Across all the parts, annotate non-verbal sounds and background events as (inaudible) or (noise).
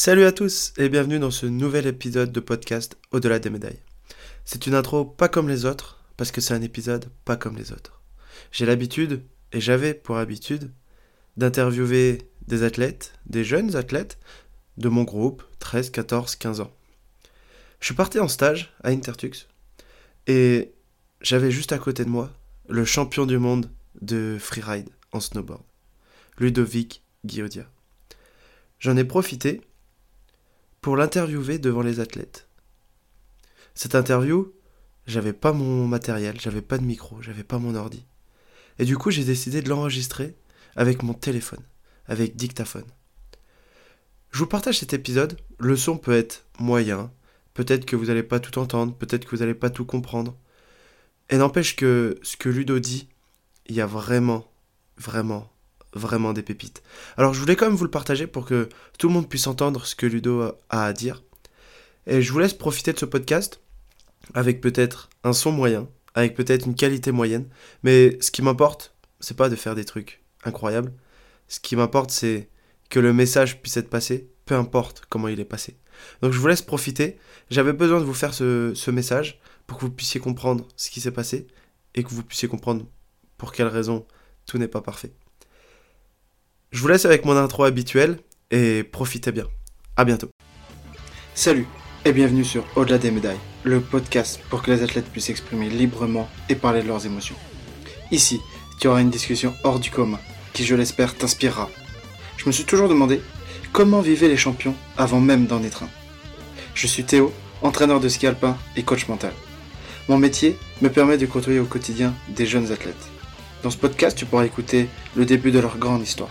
Salut à tous et bienvenue dans ce nouvel épisode de podcast Au-delà des médailles. C'est une intro pas comme les autres parce que c'est un épisode pas comme les autres. J'ai l'habitude, et j'avais pour habitude, d'interviewer des athlètes, des jeunes athlètes de mon groupe, 13, 14, 15 ans. Je suis parti en stage à Intertux et j'avais juste à côté de moi le champion du monde de freeride en snowboard, Ludovic Guillaudia. J'en ai profité pour l'interviewer devant les athlètes. Cette interview, j'avais pas mon matériel, j'avais pas de micro, j'avais pas mon ordi. Et du coup, j'ai décidé de l'enregistrer avec mon téléphone, avec dictaphone. Je vous partage cet épisode, le son peut être moyen, peut-être que vous n'allez pas tout entendre, peut-être que vous n'allez pas tout comprendre. Et n'empêche que ce que Ludo dit, il y a vraiment, vraiment, vraiment des pépites. Alors je voulais quand même vous le partager pour que tout le monde puisse entendre ce que Ludo a à dire. Et je vous laisse profiter de ce podcast avec peut-être un son moyen, avec peut-être une qualité moyenne. Mais ce qui m'importe, c'est pas de faire des trucs incroyables. Ce qui m'importe, c'est que le message puisse être passé, peu importe comment il est passé. Donc je vous laisse profiter. J'avais besoin de vous faire ce, ce message pour que vous puissiez comprendre ce qui s'est passé et que vous puissiez comprendre pour quelles raisons tout n'est pas parfait. Je vous laisse avec mon intro habituel et profitez bien. À bientôt. Salut et bienvenue sur Au-delà des médailles, le podcast pour que les athlètes puissent s'exprimer librement et parler de leurs émotions. Ici, tu auras une discussion hors du commun qui, je l'espère, t'inspirera. Je me suis toujours demandé comment vivaient les champions avant même d'en être un. Je suis Théo, entraîneur de ski alpin et coach mental. Mon métier me permet de côtoyer au quotidien des jeunes athlètes. Dans ce podcast, tu pourras écouter le début de leur grande histoire.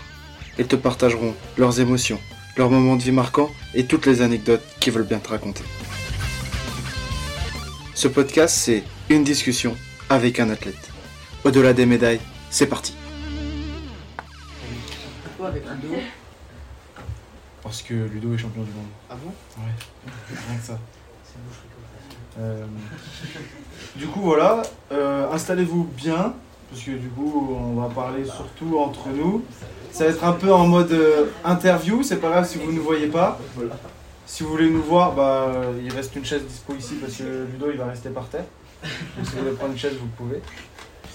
Ils te partageront leurs émotions, leurs moments de vie marquants et toutes les anecdotes qu'ils veulent bien te raconter. Ce podcast, c'est une discussion avec un athlète. Au-delà des médailles, c'est parti. Pourquoi avec Ludo Parce que Ludo est champion du monde. Ah bon? Ouais, rien que ça. Euh, du coup, voilà, euh, installez-vous bien, parce que du coup, on va parler surtout entre nous. Ça va être un peu en mode euh, interview, c'est pas grave si vous ne nous voyez pas. Si vous voulez nous voir, bah, il reste une chaise dispo ici parce que Ludo il va rester par terre. Donc si vous voulez prendre une chaise, vous pouvez.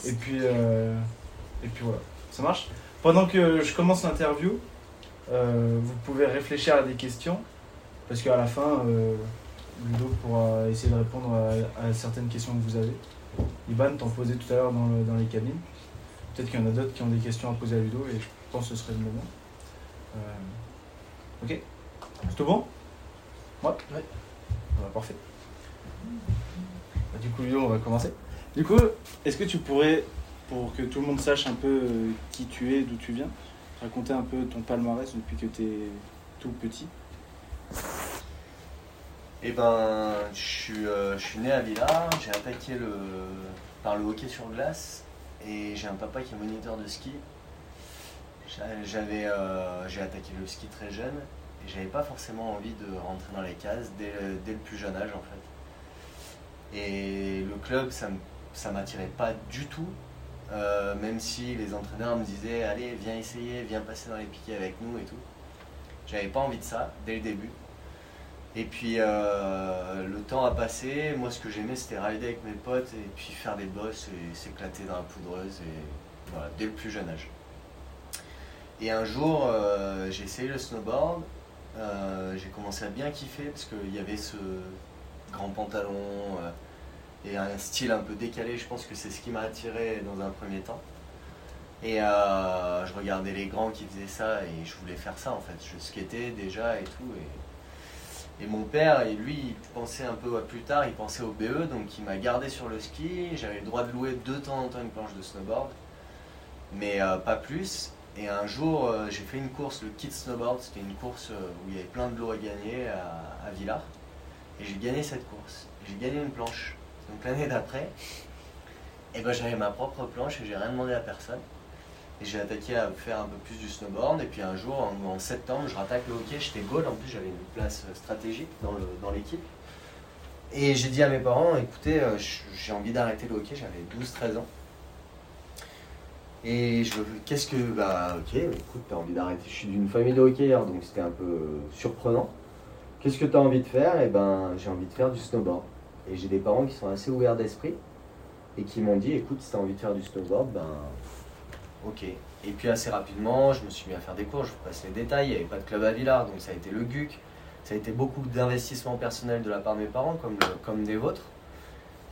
Et puis, euh, et puis voilà, ça marche? Pendant que je commence l'interview, euh, vous pouvez réfléchir à des questions parce qu'à la fin, euh, Ludo pourra essayer de répondre à, à certaines questions que vous avez. Iban t'en posait tout à l'heure dans, le- dans les cabines. Peut-être qu'il y en a d'autres qui ont des questions à poser à Ludo et je pense que ce serait le moment. Euh, ok C'est tout bon? Ouais Ouais. Bah, parfait. Bah, du coup, Ludo, on va commencer. Du coup, est-ce que tu pourrais, pour que tout le monde sache un peu euh, qui tu es, d'où tu viens, raconter un peu ton palmarès depuis que tu es tout petit? Eh ben, je suis, euh, je suis né à Villars, j'ai attaqué le, par le hockey sur glace et j'ai un papa qui est moniteur de ski. J'a- J'avais, euh, j'ai attaqué le ski très jeune et j'avais pas forcément envie de rentrer dans les cases dès, dès le plus jeune âge en fait. Et le club, ça m'attirait pas du tout, euh, même si les entraîneurs me disaient allez viens essayer, viens passer dans les piquets avec nous et tout. J'avais pas envie de ça dès le début. Et puis euh, le temps a passé, moi ce que j'aimais c'était rider avec mes potes et puis faire des bosses et s'éclater dans la poudreuse et voilà, dès le plus jeune âge. Et un jour euh, j'ai essayé le snowboard, Euh, j'ai commencé à bien kiffer parce qu'il y avait ce grand pantalon et un style un peu décalé, je pense que c'est ce qui m'a attiré dans un premier temps. Et je regardais les grands qui faisaient ça et je voulais faire ça en fait, je skatais déjà et tout. Et mon père, et lui, il pensait un peu à plus tard, il pensait au BE, donc il m'a gardé sur le ski. J'avais le droit de louer de temps en temps une planche de snowboard, mais euh, pas plus. Et un jour, euh, j'ai fait une course, le Kid Snowboard, c'était une course euh, où il y avait plein de lots à gagner à, Villars. Et j'ai gagné cette course. J'ai gagné une planche. Donc l'année d'après, et ben, j'avais ma propre planche et j'ai rien demandé à personne. Et j'ai attaqué à faire un peu plus du snowboard. Et puis un jour, en, septembre, je rattaque le hockey. J'étais goal. En plus, j'avais une place euh, stratégique dans le- dans l'équipe. et j'ai dit à mes parents écoutez, euh, j'ai envie d'arrêter le hockey. J'avais 12-13 ans. Et je qu'est-ce que. Bah, ok, écoute, t'as envie d'arrêter. Je suis d'une famille de hockeyeurs, donc c'était un peu surprenant. qu'est-ce que tu as envie de faire? Et ben, j'ai envie de faire du snowboard. Et j'ai des parents qui sont assez ouverts d'esprit et qui m'ont dit écoute, si tu as envie de faire du snowboard, ben ok. Et puis assez rapidement, je me suis mis à faire des cours, je vous passe les détails, il n'y avait pas de club à Villars, donc ça a été le GUC. Ça a été beaucoup d'investissement personnel de la part de mes parents, comme, comme des vôtres.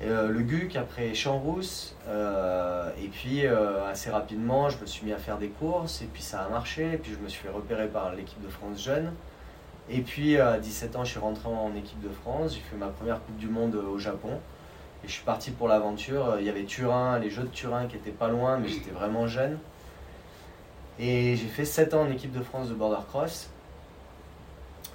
Euh, le GUC, après Champs-Rousse, euh, et puis euh, assez rapidement, je me suis mis à faire des courses, et puis ça a marché, et puis je me suis fait repérer par l'équipe de France jeune. Et puis à 17 ans, je suis rentré en équipe de France, j'ai fait ma première Coupe du Monde au Japon. Et je suis parti pour l'aventure. Il y avait Turin, les Jeux de Turin qui étaient pas loin, mais j'étais vraiment jeune. Et j'ai fait 7 ans en équipe de France de border cross,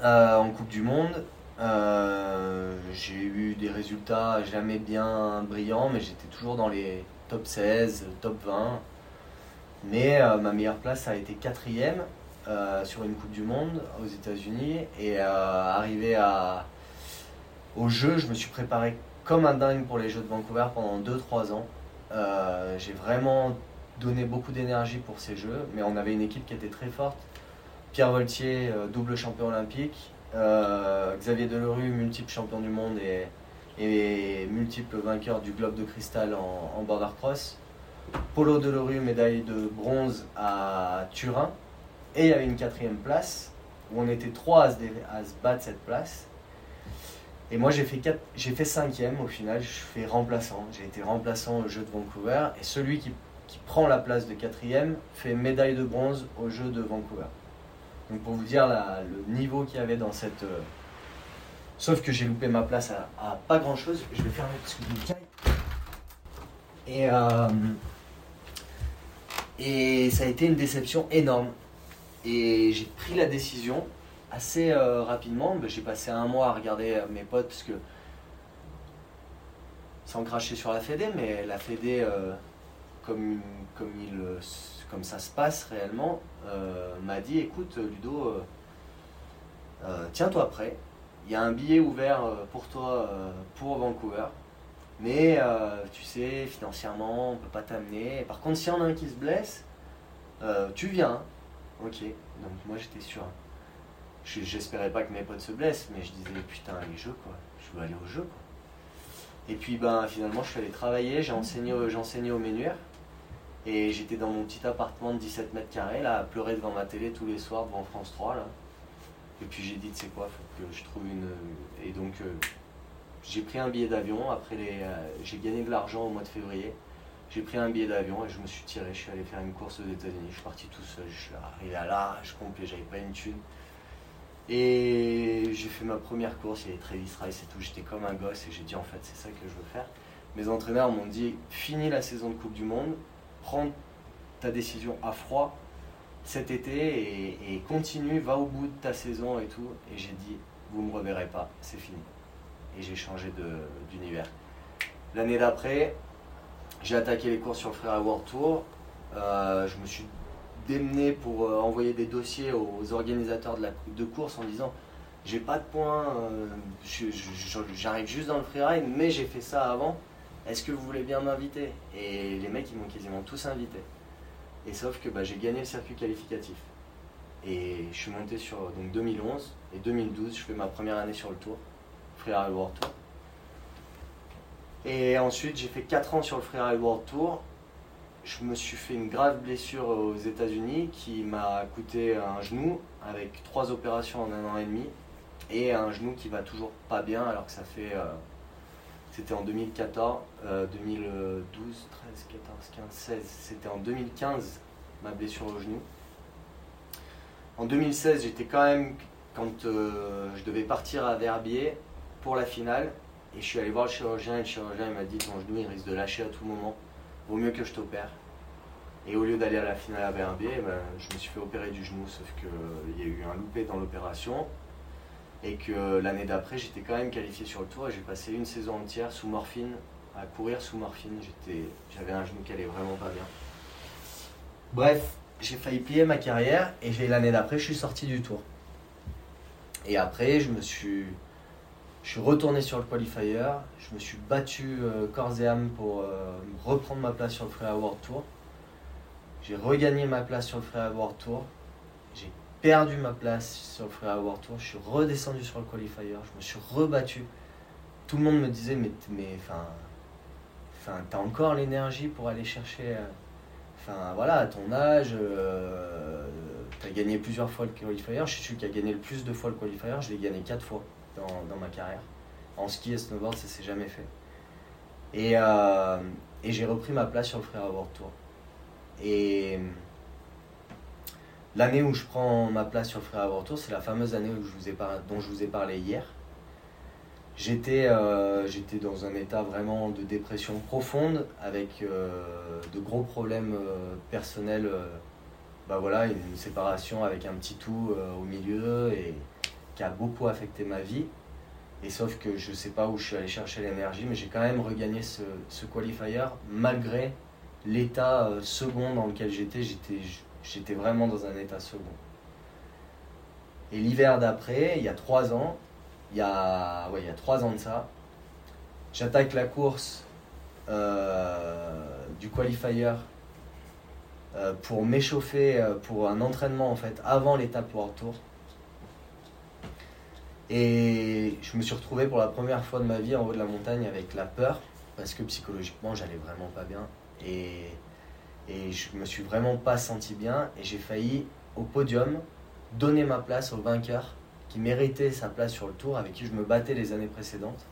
en Coupe du Monde. Euh, j'ai eu des résultats jamais bien brillants, mais j'étais toujours dans les top 16, top 20. Mais euh, ma meilleure place a été quatrième euh, sur une Coupe du Monde aux États-Unis. Et arrivé à, au jeu, je me suis préparé comme un dingue pour les Jeux de Vancouver pendant 2-3 ans. j'ai vraiment donné beaucoup d'énergie pour ces Jeux, mais on avait une équipe qui était très forte. Pierre Voltier, double champion olympique, euh, Xavier Delerue, multiple champion du monde et, et multiple vainqueur du Globe de Cristal en, border cross. Polo Delerue, médaille de bronze à Turin. Et il y avait une quatrième place où on était trois à se, battre cette place. Et moi j'ai fait, j'ai fait cinquième au final, je fais remplaçant. J'ai été remplaçant au jeu de Vancouver. Et celui qui, qui prend la place de quatrième fait médaille de bronze au jeu de Vancouver. Donc pour vous dire le niveau qu'il y avait dans cette... Euh, sauf que j'ai loupé ma place à, pas grand-chose. Je vais fermer parce que je Et, euh, et ça a été une déception énorme. Et j'ai pris la décision assez euh, rapidement. Ben, j'ai passé un mois à regarder mes potes parce que sans cracher sur la Fédé, mais la Fédé, comme, comme comme ça se passe réellement, euh, m'a dit écoute Ludo, euh, euh, tiens-toi prêt, il y a un billet ouvert pour toi pour Vancouver, mais tu sais, financièrement, on peut pas t'amener. Par contre, si y en a un qui se blesse, tu viens. Ok, donc moi j'étais sûr. J'espérais pas que mes potes se blessent, mais je disais putain, les jeux quoi, je veux aller au jeu quoi. Et puis ben finalement je suis allé travailler, j'ai enseigné, enseigné au Ménuire, et j'étais dans mon petit appartement de 17 mètres carrés, là, à pleurer devant ma télé tous les soirs devant France 3, là. Et puis j'ai dit, tu sais quoi, faut que je trouve une. Et donc, euh, j'ai pris un billet d'avion. Après, les, euh, j'ai gagné de l'argent au mois de février. J'ai pris un billet d'avion et je me suis tiré. Je suis allé faire une course aux États-Unis. Je suis parti tout seul. Je suis arrivé à l'âge complet. J'avais pas une thune. Et j'ai fait ma première course. Il y avait Travis Rice et tout. J'étais comme un gosse et j'ai dit, en fait, c'est ça que je veux faire. Mes entraîneurs m'ont dit, finis la saison de Coupe du Monde prends ta décision à froid cet été et, continue, va au bout de ta saison et tout. Et j'ai dit, vous me reverrez pas, c'est fini. Et j'ai changé d'univers. L'année d'après, j'ai attaqué les courses sur le Frère World Tour. Euh, je me suis démené pour euh, envoyer des dossiers aux organisateurs de, la, de course en disant j'ai pas de points, euh, j'arrive juste dans le freeride, mais j'ai fait ça avant est-ce que vous voulez bien m'inviter? Et les mecs, ils m'ont quasiment tous invité. Et sauf que bah, j'ai gagné le circuit qualificatif. Et je suis monté sur donc 2011 et 2012, je fais ma première année sur le tour, Freeride World Tour. Et ensuite, j'ai fait 4 ans sur le Freeride World Tour. Je me suis fait une grave blessure aux États-Unis qui m'a coûté un genou avec 3 opérations en un an et demi et un genou qui va toujours pas bien alors que ça fait euh, c'était en 2014, 2012, 13, 14, 15, 16. C'était en 2015 ma blessure au genou. En 2016, j'étais quand même, quand euh, je devais partir à Verbier pour la finale, et je suis allé voir le chirurgien, et le chirurgien m'a dit ton genou il risque de lâcher à tout moment, vaut mieux que je t'opère. Et au lieu d'aller à la finale à Verbier, eh ben, je me suis fait opérer du genou, sauf qu'il y a eu un loupé dans l'opération. Et que l'année d'après, j'étais quand même qualifié sur le tour et j'ai passé une saison entière sous morphine, à courir sous morphine. J'avais un genou qui allait vraiment pas bien. Bref, j'ai failli plier ma carrière et l'année d'après, je suis sorti du tour. Et après, je me suis, je suis retourné sur le qualifier. Je me suis battu euh, corps et âme pour euh, reprendre ma place sur le Free World Tour. J'ai regagné ma place sur le Free World Tour perdu ma place sur le Free World Tour. Je suis redescendu sur le qualifier. Je me suis rebattu. Tout le monde me disait, mais, mais t'as encore l'énergie pour aller chercher. euh, Enfin, voilà, à ton âge, t'as gagné plusieurs fois le qualifier. Je suis celui qui a gagné le plus de fois le qualifier. Je l'ai gagné quatre fois dans, ma carrière. En ski et snowboard, ça s'est jamais fait. Et, euh, j'ai repris ma place sur le Free World Tour. Et l'année où je prends ma place sur le Free World Tour, c'est la fameuse année dont je vous ai parlé hier. J'étais euh, j'étais dans un état vraiment de dépression profonde avec euh, de gros problèmes euh, personnels. euh, bah voilà, une séparation avec un petit tout euh, au milieu et qui a beaucoup affecté ma vie. Et sauf que je sais pas où je suis allé chercher l'énergie, mais j'ai quand même regagné ce, qualifier malgré l'état euh, second dans lequel j'étais. J'étais vraiment dans un état second. Et l'hiver d'après, il y a trois ans, il y a, ouais, il y a trois ans de ça, j'attaque la course euh, du qualifier euh, pour m'échauffer pour un entraînement en fait avant l'étape World Tour. Et je me suis retrouvé pour la première fois de ma vie en haut de la montagne avec la peur parce que psychologiquement j'allais vraiment pas bien. Et, et je me suis vraiment pas senti bien et j'ai failli au podium donner ma place au vainqueur qui méritait sa place sur le tour avec qui je me battais les années précédentes.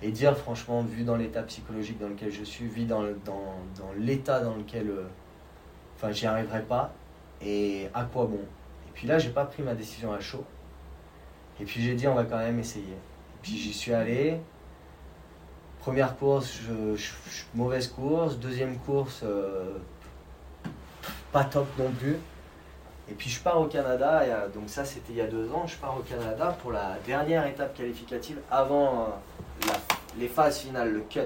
Et dire franchement vu dans l'état psychologique dans lequel je suis vu dans, dans, dans l'état dans lequel euh, enfin j'y arriverai pas et à quoi bon? Et puis là j'ai pas pris ma décision à chaud et puis j'ai dit on va quand même essayer. Et puis j'y suis allé. Première course mauvaise course. Deuxième course euh, pas top non plus. Et puis je pars au Canada, donc ça c'était il y a deux ans, je pars au Canada pour la dernière étape qualificative avant euh, les phases finales, le cut.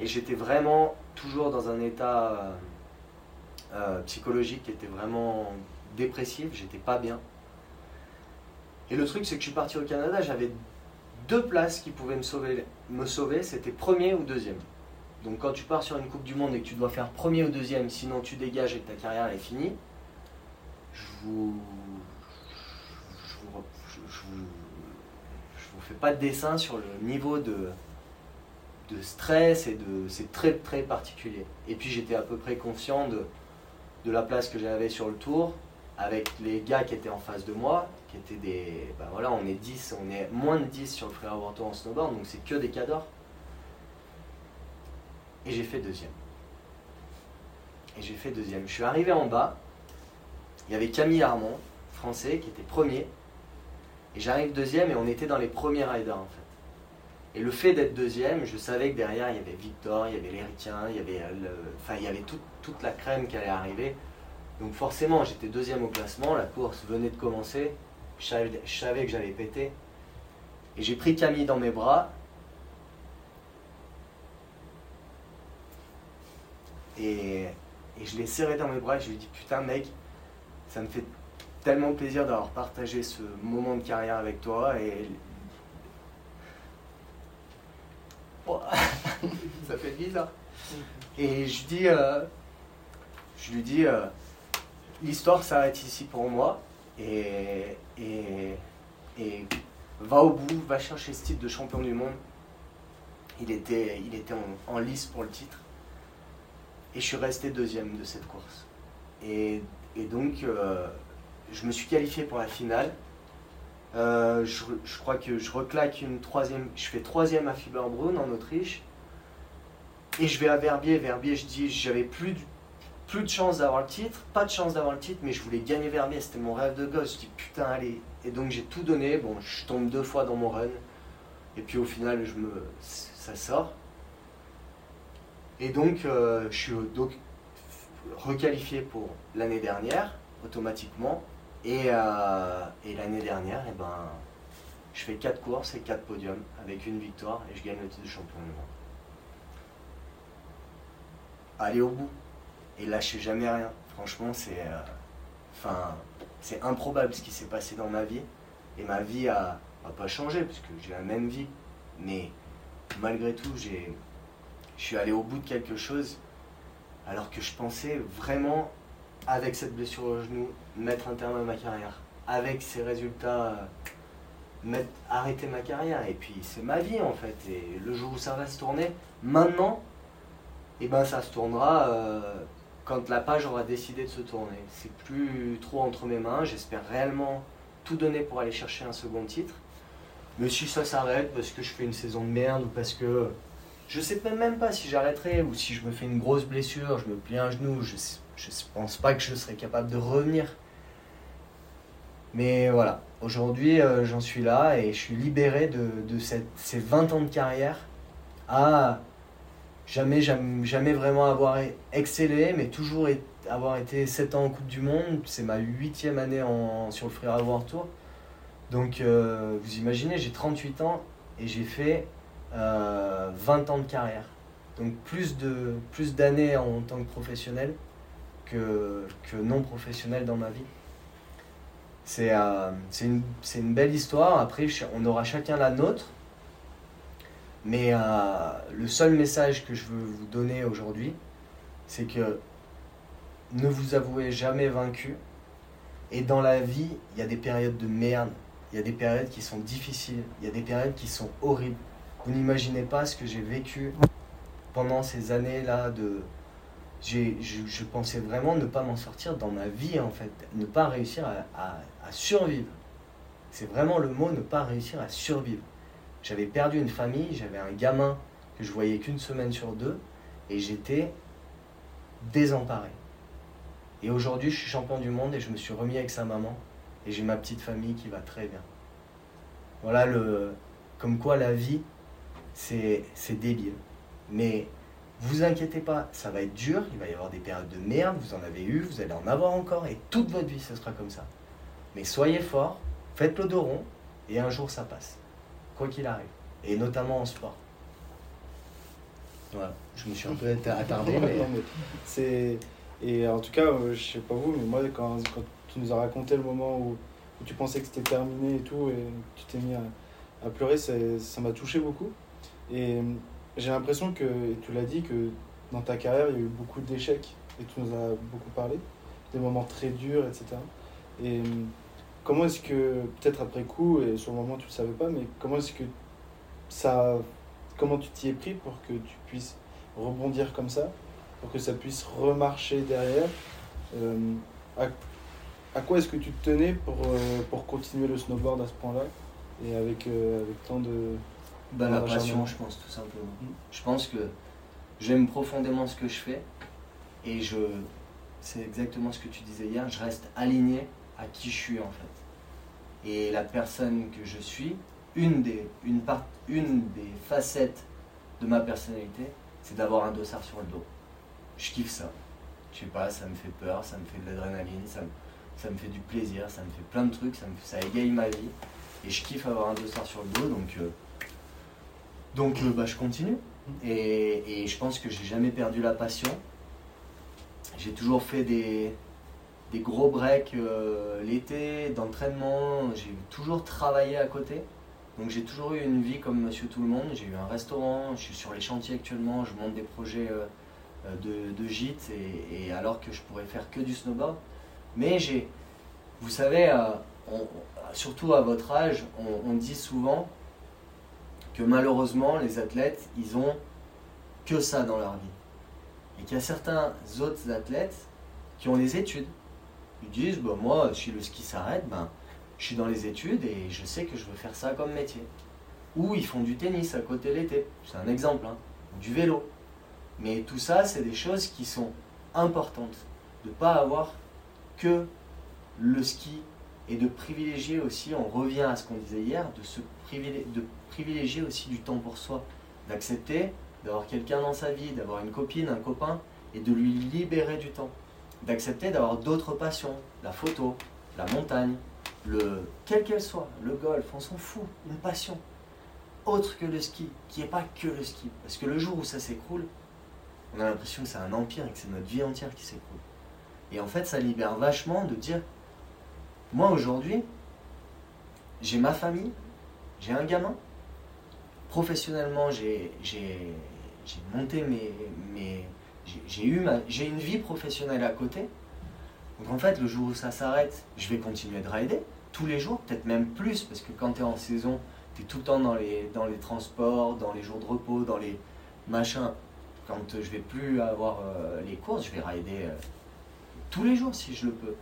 Et j'étais vraiment toujours dans un état euh, psychologique qui était vraiment dépressif, j'étais pas bien. Et le truc c'est que je suis parti au Canada, j'avais deux places qui pouvaient me sauver, me sauver c'était premier ou deuxième. Donc quand tu pars sur une Coupe du Monde et que tu dois faire premier ou deuxième, sinon tu dégages et que ta carrière est finie, je vous, je vous, je- vous fais pas de dessin sur le niveau de, de stress et de c'est très très particulier. Et puis j'étais à peu près conscient de, de la place que j'avais sur le tour avec les gars qui étaient en face de moi, qui étaient des, ben voilà, on est 10, on est moins de 10 sur le Frère Tour en snowboard, donc c'est que des cadors. Et j'ai fait deuxième. Et j'ai fait deuxième. Je suis arrivé en bas, il y avait Camille Armand, français, qui était premier. Et j'arrive deuxième et on était dans les premiers riders en fait. Et le fait d'être deuxième, je savais que derrière il y avait Victor, il y avait l'Éricain, il y avait, euh, enfin, il y avait tout- toute la crème qui allait arriver. Donc forcément j'étais deuxième au classement, la course venait de commencer, je savais, je savais que j'allais péter. Et j'ai pris Camille dans mes bras. Et, et je l'ai serré dans mes bras et je lui ai dit putain mec, ça me fait tellement plaisir d'avoir partagé ce moment de carrière avec toi et Oh, (laughs) ça fait bizarre. Et je dis, euh, je lui dis, euh, l'histoire s'arrête ici pour moi et, et, et va au bout, va chercher ce titre de champion du monde. Il était, il était en, en lice pour le titre et je suis resté deuxième de cette course. Et, et donc, euh, je me suis qualifié pour la finale. Euh, je, je crois que je reclaque une troisième. Je fais troisième à Fiberbrunn en Autriche. Et je vais à Verbier. Verbier, je dis, j'avais plus plus de chance d'avoir le titre. Pas de chance d'avoir le titre, mais je voulais gagner Verbier. C'était mon rêve de gosse. Je dis, putain, allez. Et donc j'ai tout donné. Bon, je tombe deux fois dans mon run. Et puis au final, je me, ça sort. Et donc, euh, je suis requalifié pour l'année dernière, automatiquement. Et, euh, et l'année dernière, eh ben, je fais 4 courses et 4 podiums avec une victoire et je gagne le titre de champion du monde. Aller au bout et lâcher jamais rien. Franchement, c'est euh, enfin, c'est improbable ce qui s'est passé dans ma vie. Et ma vie a, a pas changé parce que j'ai la même vie. Mais malgré tout, j'ai, je suis allé au bout de quelque chose alors que je pensais vraiment avec cette blessure au genou, mettre un terme à ma carrière. Avec ces résultats, euh, mettre, arrêter ma carrière. Et puis c'est ma vie en fait. Et le jour où ça va se tourner, maintenant, et eh ben ça se tournera euh, quand la page aura décidé de se tourner. C'est plus trop entre mes mains. J'espère réellement tout donner pour aller chercher un second titre. Mais si ça s'arrête parce que je fais une saison de merde ou parce que je sais même pas si j'arrêterai ou si je me fais une grosse blessure, je me plie un genou, je, je pense pas que je serai capable de revenir. Mais voilà, aujourd'hui euh, j'en suis là et je suis libéré de, de ces 20 ans de carrière à jamais, jamais, vraiment avoir excellé, mais toujours avoir été 7 ans en Coupe du Monde. C'est ma huitième année en, sur le Free World Tour. Donc euh, vous imaginez, j'ai 38 ans et j'ai fait 20 euh, ans de carrière. Donc plus de plus d'années en tant que professionnel que, que non professionnel dans ma vie. C'est euh, une, une, belle histoire. Après, on aura chacun la nôtre. Mais euh, le seul message que je veux vous donner aujourd'hui, c'est que ne vous avouez jamais vaincu. Et dans la vie, il y a des périodes de merde, il y a des périodes qui sont difficiles, il y a des périodes qui sont horribles. Vous n'imaginez pas ce que j'ai vécu pendant ces années-là de... Je, je, pensais vraiment ne pas m'en sortir dans ma vie, en fait. Ne pas réussir à, à survivre. C'est vraiment le mot, ne pas réussir à survivre. J'avais perdu une famille, j'avais un gamin que je voyais qu'une semaine sur deux, et j'étais désemparé. Et aujourd'hui, je suis champion du monde et je me suis remis avec sa maman, et j'ai ma petite famille qui va très bien. Voilà le, comme quoi la vie, c'est débile. Mais vous inquiétez pas, ça va être dur, il va y avoir des périodes de merde, vous en avez eu, vous allez en avoir encore, et toute votre vie, ce sera comme ça. Mais soyez fort, faites le dos rond, et un jour ça passe. Quoi qu'il arrive. Et notamment en sport. Voilà, je me suis un peu attardé, (laughs) mais... c'est... Et en tout cas, euh, je sais pas vous, mais moi, quand, quand tu nous as raconté le moment où, où tu pensais que c'était terminé et tout, et tu t'es mis à, à pleurer, ça m'a touché beaucoup. Et j'ai l'impression que, et tu l'as dit, que dans ta carrière, il y a eu beaucoup d'échecs, et tu nous as beaucoup parlé, des moments très durs, etc. Et comment est-ce que, peut-être après coup, et sur le moment tu ne le savais pas, mais comment est-ce que ça. Comment tu t'y es pris pour que tu puisses rebondir comme ça, pour que ça puisse remarcher derrière euh, à, quoi est-ce que tu te tenais pour, euh, pour continuer le snowboard à ce point-là et avec, euh, avec tant de. Bah, la passion, je pense, tout simplement. Mm. Je pense que j'aime profondément ce que je fais et je. C'est exactement ce que tu disais hier, je reste aligné à qui je suis en fait. Et la personne que je suis, une des, facettes de ma personnalité, c'est d'avoir un dossard sur le dos. Je kiffe ça. Je sais pas, ça me fait peur, ça me fait de l'adrénaline, ça me, ça me fait du plaisir, ça me fait plein de trucs, ça, me, ça égaye ma vie. Et je kiffe avoir un dossard sur le dos, donc, euh, donc euh, bah, je continue. Et, et je pense que j'ai jamais perdu la passion. J'ai toujours fait des, des gros breaks euh, l'été, d'entraînement. J'ai toujours travaillé à côté. Donc j'ai toujours eu une vie comme monsieur tout le monde. J'ai eu un restaurant, je suis sur les chantiers actuellement, je monte des projets euh, euh, de, de gîtes et, alors que je pourrais faire que du snowboard. Mais j'ai, vous savez, surtout à votre âge, on, on, dit souvent que malheureusement les athlètes, ils ont que ça dans leur vie. Et qu'il y a certains autres athlètes qui ont des études, ils disent, bah, moi, si le ski s'arrête, ben, je suis dans les études et je sais que je veux faire ça comme métier. Ou ils font du tennis à côté l'été, c'est un exemple, hein. du vélo. Mais tout ça, c'est des choses qui sont importantes. De ne pas avoir que le ski et de privilégier aussi, on revient à ce qu'on disait hier, de, se privilégier, de privilégier aussi du temps pour soi. D'accepter d'avoir quelqu'un dans sa vie, d'avoir une copine, un copain, et de lui libérer du temps d'accepter d'avoir d'autres passions, la photo, la montagne, le quelle qu'elle soit, le golf, on s'en fout, une passion autre que le ski, qui n'est pas que le ski. Parce que le jour où ça s'écroule, on a l'impression que c'est un empire et que c'est notre vie entière qui s'écroule. Et en fait, ça libère vachement de dire, moi aujourd'hui, j'ai ma famille, j'ai un gamin, professionnellement, j'ai monté mes, mes, j'ai eu j'ai une vie professionnelle à côté, Donc en fait, le jour où ça s'arrête, je vais continuer de rider tous les jours, peut-être même plus, parce que quand tu es en saison, tu es tout le temps dans les, dans les transports, dans les jours de repos, dans les machins. Quand je vais plus avoir euh, les courses, je vais rider euh, tous les jours si je le peux.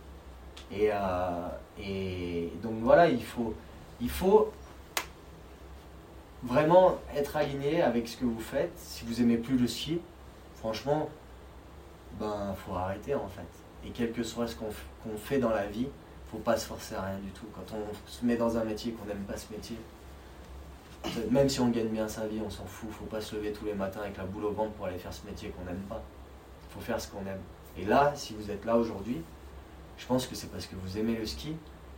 Et, euh, et donc voilà, il faut, il faut vraiment être aligné avec ce que vous faites. Si vous aimez plus le ski, franchement, ben faut arrêter en fait. Et quel que soit ce qu'on fait dans la vie, faut pas se forcer à rien du tout. Quand on se met dans un métier qu'on n'aime pas ce métier, même si on gagne bien sa vie, on s'en fout. Faut pas se lever tous les matins avec la boule au ventre pour aller faire ce métier qu'on n'aime pas. Faut faire ce qu'on aime. Et là, si vous êtes là aujourd'hui, je pense que c'est parce que vous aimez le ski.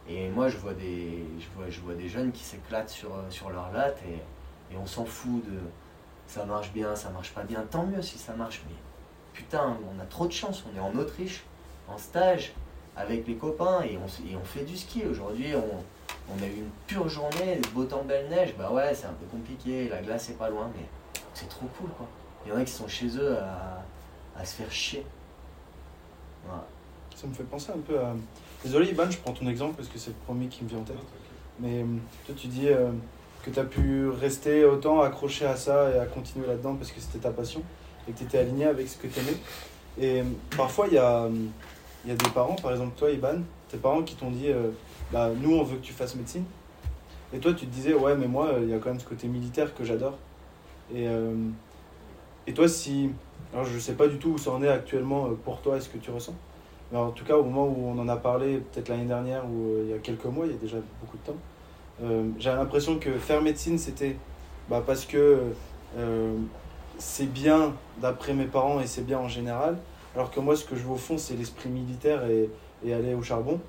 Et moi, je vois des, je vois, je vois des jeunes qui s'éclatent sur, sur leur latte et, et on s'en fout de ça marche bien, ça marche pas bien. Tant mieux si ça marche, mais putain, on a trop de chance. On est en Autriche, en stage, avec les copains et on, fait du ski. Aujourd'hui, on, a eu une pure journée, beau temps, belle neige. Bah ouais, c'est un peu compliqué, la glace est pas loin, mais c'est trop cool quoi. Il y en a qui sont chez eux à, à se faire chier. Ça me fait penser un peu à. Désolé, Ivan, je prends ton exemple parce que c'est le premier qui me vient en tête. Mais euh, toi, tu dis euh, que tu as pu rester autant accroché à ça et à continuer là-dedans parce que c'était ta passion et que tu étais aligné avec ce que tu aimais. Et euh, parfois, il y a, y a des parents, par exemple toi, Ivan, tes parents qui t'ont dit bah, Nous, on veut que tu fasses médecine. Et toi, tu te disais Ouais, mais moi, il y a quand même ce côté militaire que j'adore. Et, et toi, si. Alors, je sais pas du tout où ça en est actuellement pour toi et ce que tu ressens? Mais en tout cas, au moment où on en a parlé, peut-être l'année dernière ou euh, il y a quelques mois, il y a déjà beaucoup de temps, euh, j'avais l'impression que faire médecine, c'était bah, parce que euh, c'est bien d'après mes parents et c'est bien en général, alors que moi, ce que je veux au fond, c'est l'esprit militaire et, aller au charbon.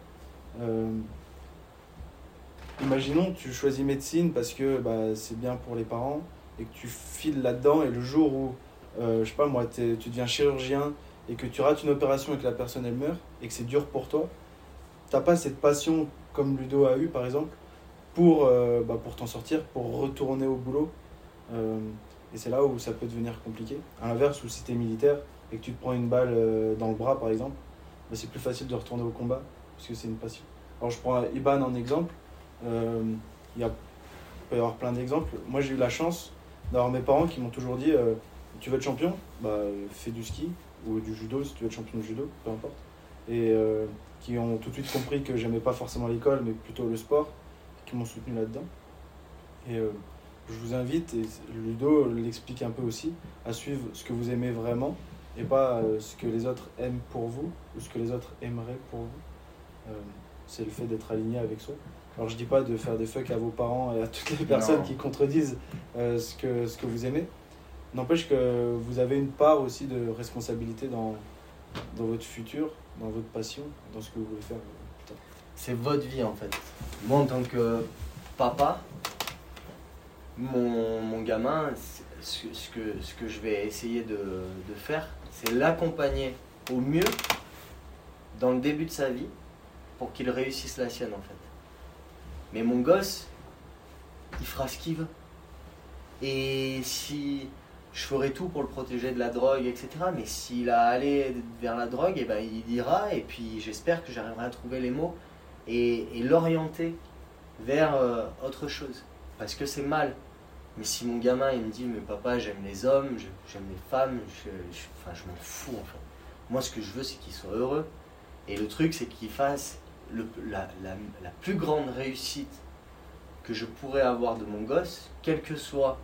imaginons, tu choisis médecine parce que bah, c'est bien pour les parents et que tu files là-dedans et le jour où, je sais pas moi, tu deviens chirurgien, et que tu rates une opération et que la personne elle meurt et que c'est dur pour toi, t'as pas cette passion comme Ludo a eu par exemple pour, euh, bah, pour t'en sortir, pour retourner au boulot. Euh, et c'est là où ça peut devenir compliqué. À l'inverse, où si tu es militaire et que tu te prends une balle euh, dans le bras par exemple, bah, c'est plus facile de retourner au combat parce que c'est une passion. Alors je prends Iban en exemple. Il y a, peut y avoir plein d'exemples. Moi j'ai eu la chance d'avoir mes parents qui m'ont toujours dit Tu veux être champion? Bah, Fais du ski, ou du judo, si tu veux être champion de judo, peu importe. Et euh, qui ont tout de suite compris que j'aimais pas forcément l'école, mais plutôt le sport, qui m'ont soutenu là-dedans. Et euh, je vous invite, et Ludo l'explique un peu aussi, à suivre ce que vous aimez vraiment et pas euh, ce que les autres aiment pour vous ou ce que les autres aimeraient pour vous. c'est le fait d'être aligné avec soi. Alors je dis pas de faire des fucks à vos parents et à toutes les personnes qui contredisent ce, que, ce que vous aimez, N'empêche que vous avez une part aussi de responsabilité dans, dans votre futur, dans votre passion, dans ce que vous voulez faire. C'est votre vie en fait. Moi en tant que papa, mon, gamin, ce, que, ce que je vais essayer de, faire, c'est l'accompagner au mieux dans le début de sa vie pour qu'il réussisse la sienne en fait. Mais mon gosse, il fera ce qu'il veut. Et si je ferai tout pour le protéger de la drogue, etc. Mais s'il a allé vers la drogue, eh ben, il ira, et puis j'espère que j'arriverai à trouver les mots et, l'orienter vers euh, autre chose. Parce que c'est mal. Mais si mon gamin il me dit, mais papa, j'aime les hommes, j'aime les femmes, je, enfin, je m'en fous en fait. Moi, ce que je veux, c'est qu'il soit heureux. Et le truc, c'est qu'il fasse la, la, plus grande réussite que je pourrais avoir de mon gosse, quel que soit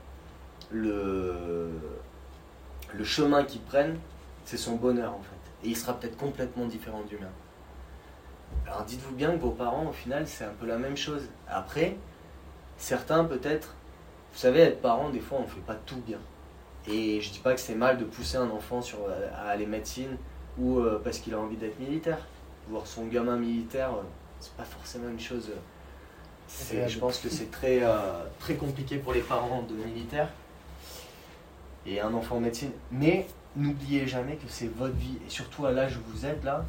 le, le chemin qu'ils prennent, c'est son bonheur en fait. Et il sera peut-être complètement différent du mien. Alors dites-vous bien que vos parents, au final, c'est un peu la même chose. Après, certains peut-être, vous savez, être parent, des fois, on ne fait pas tout bien. Et je dis pas que c'est mal de pousser un enfant sur, à aller médecine ou euh, parce qu'il a envie d'être militaire. Voir son gamin militaire, euh, c'est pas forcément une chose. Euh, je pense que c'est très, très compliqué pour les parents de militaires et un enfant en médecine. Mais n'oubliez jamais que c'est votre vie. Et surtout à l'âge où vous êtes là,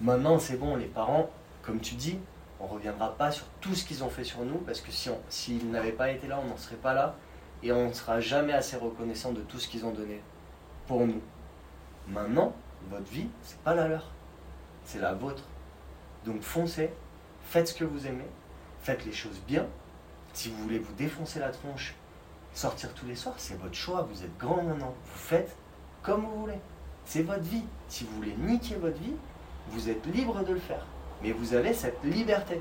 maintenant c'est bon, les parents, comme tu dis, on reviendra pas sur tout ce qu'ils ont fait sur nous, parce que si s'ils n'avaient pas été là, on n'en serait pas là, et on ne sera jamais assez reconnaissant de tout ce qu'ils ont donné pour nous. Maintenant, votre vie, c'est pas la leur. c'est la vôtre. Donc foncez, faites ce que vous aimez, faites les choses bien. Si vous voulez vous défoncer la tronche, sortir tous les soirs, c'est votre choix, vous êtes grand maintenant. Vous faites comme vous voulez. C'est votre vie. Si vous voulez niquer votre vie, vous êtes libre de le faire. Mais vous avez cette liberté.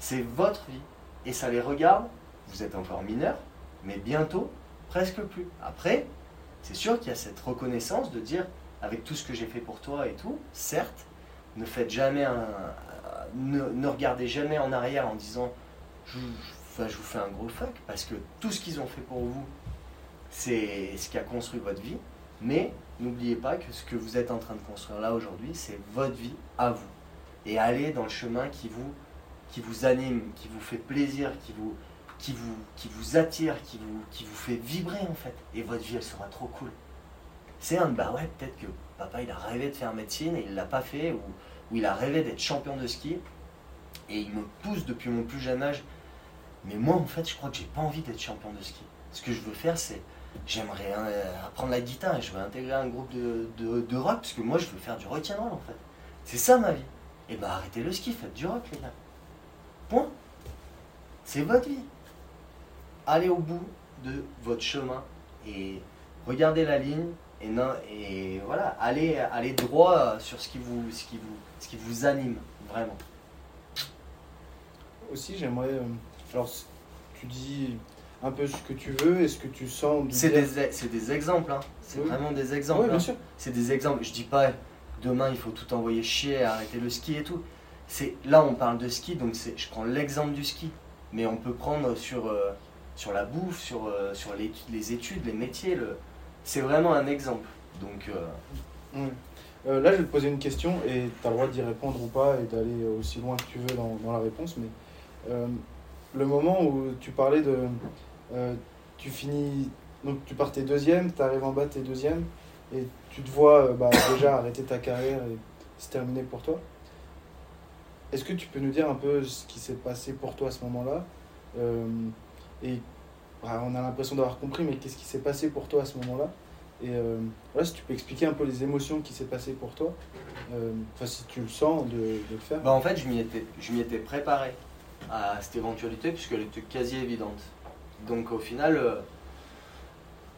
C'est votre vie. Et ça les regarde. Vous êtes encore mineur, mais bientôt, presque plus. Après, c'est sûr qu'il y a cette reconnaissance de dire, avec tout ce que j'ai fait pour toi et tout, certes, ne faites jamais un. Ne, regardez jamais en arrière en disant je, je vous fais un gros fuck, parce que tout ce qu'ils ont fait pour vous, c'est ce qui a construit votre vie. Mais n'oubliez pas que ce que vous êtes en train de construire là aujourd'hui, c'est votre vie à vous. Et allez dans le chemin qui vous, qui vous anime, qui vous fait plaisir, qui vous, qui vous, qui vous attire, qui vous, qui vous fait vibrer en fait. Et votre vie, elle sera trop cool. C'est un, bah ouais, peut-être que papa, il a rêvé de faire médecine et il l'a pas fait, ou, ou il a rêvé d'être champion de ski. Et il me pousse depuis mon plus jeune âge. Mais moi, en fait, je crois que j'ai pas envie d'être champion de ski. Ce que je veux faire, c'est j'aimerais euh, apprendre la guitare et je veux intégrer un groupe de, de, rock parce que moi je veux faire du rock and roll en fait. C'est ça ma vie. Et bah arrêtez le ski, faites du rock les gars. Point. C'est votre vie. Allez au bout de votre chemin et regardez la ligne et, non, et voilà, allez, allez droit sur ce qui, vous, ce, qui vous, ce qui vous anime vraiment. Aussi j'aimerais... Euh, alors tu dis un peu ce que tu veux et ce que tu sens. C'est des, des, exemples, hein. c'est vraiment des exemples. Oui, bien hein. sûr. C'est des exemples. Je dis pas demain il faut tout envoyer chier, arrêter le ski et tout. C'est là on parle de ski, donc je prends l'exemple du ski, mais on peut prendre sur euh, sur la bouffe, sur euh, sur les, études, les métiers. C'est vraiment un exemple. Donc euh, là je vais te poser une question et tu as le droit d'y répondre ou pas et d'aller aussi loin que tu veux dans, la réponse, mais le moment où tu parlais de tu finis, donc tu partais deuxième, tu arrives en bas, tu es deuxième, et tu te vois euh, bah, (coughs) déjà arrêter ta carrière et c'est terminé pour toi. Est-ce que tu peux nous dire un peu ce qui s'est passé pour toi à ce moment-là euh, Et bah, on a l'impression d'avoir compris, mais qu'est-ce qui s'est passé pour toi à ce moment-là? Et voilà, si tu peux expliquer un peu les émotions qui s'est passé pour toi, enfin si tu le sens de, le faire. Bah, en fait, je m'y étais, je m'y étais préparé à cette éventualité puisqu'elle était quasi évidente. Donc au final, euh,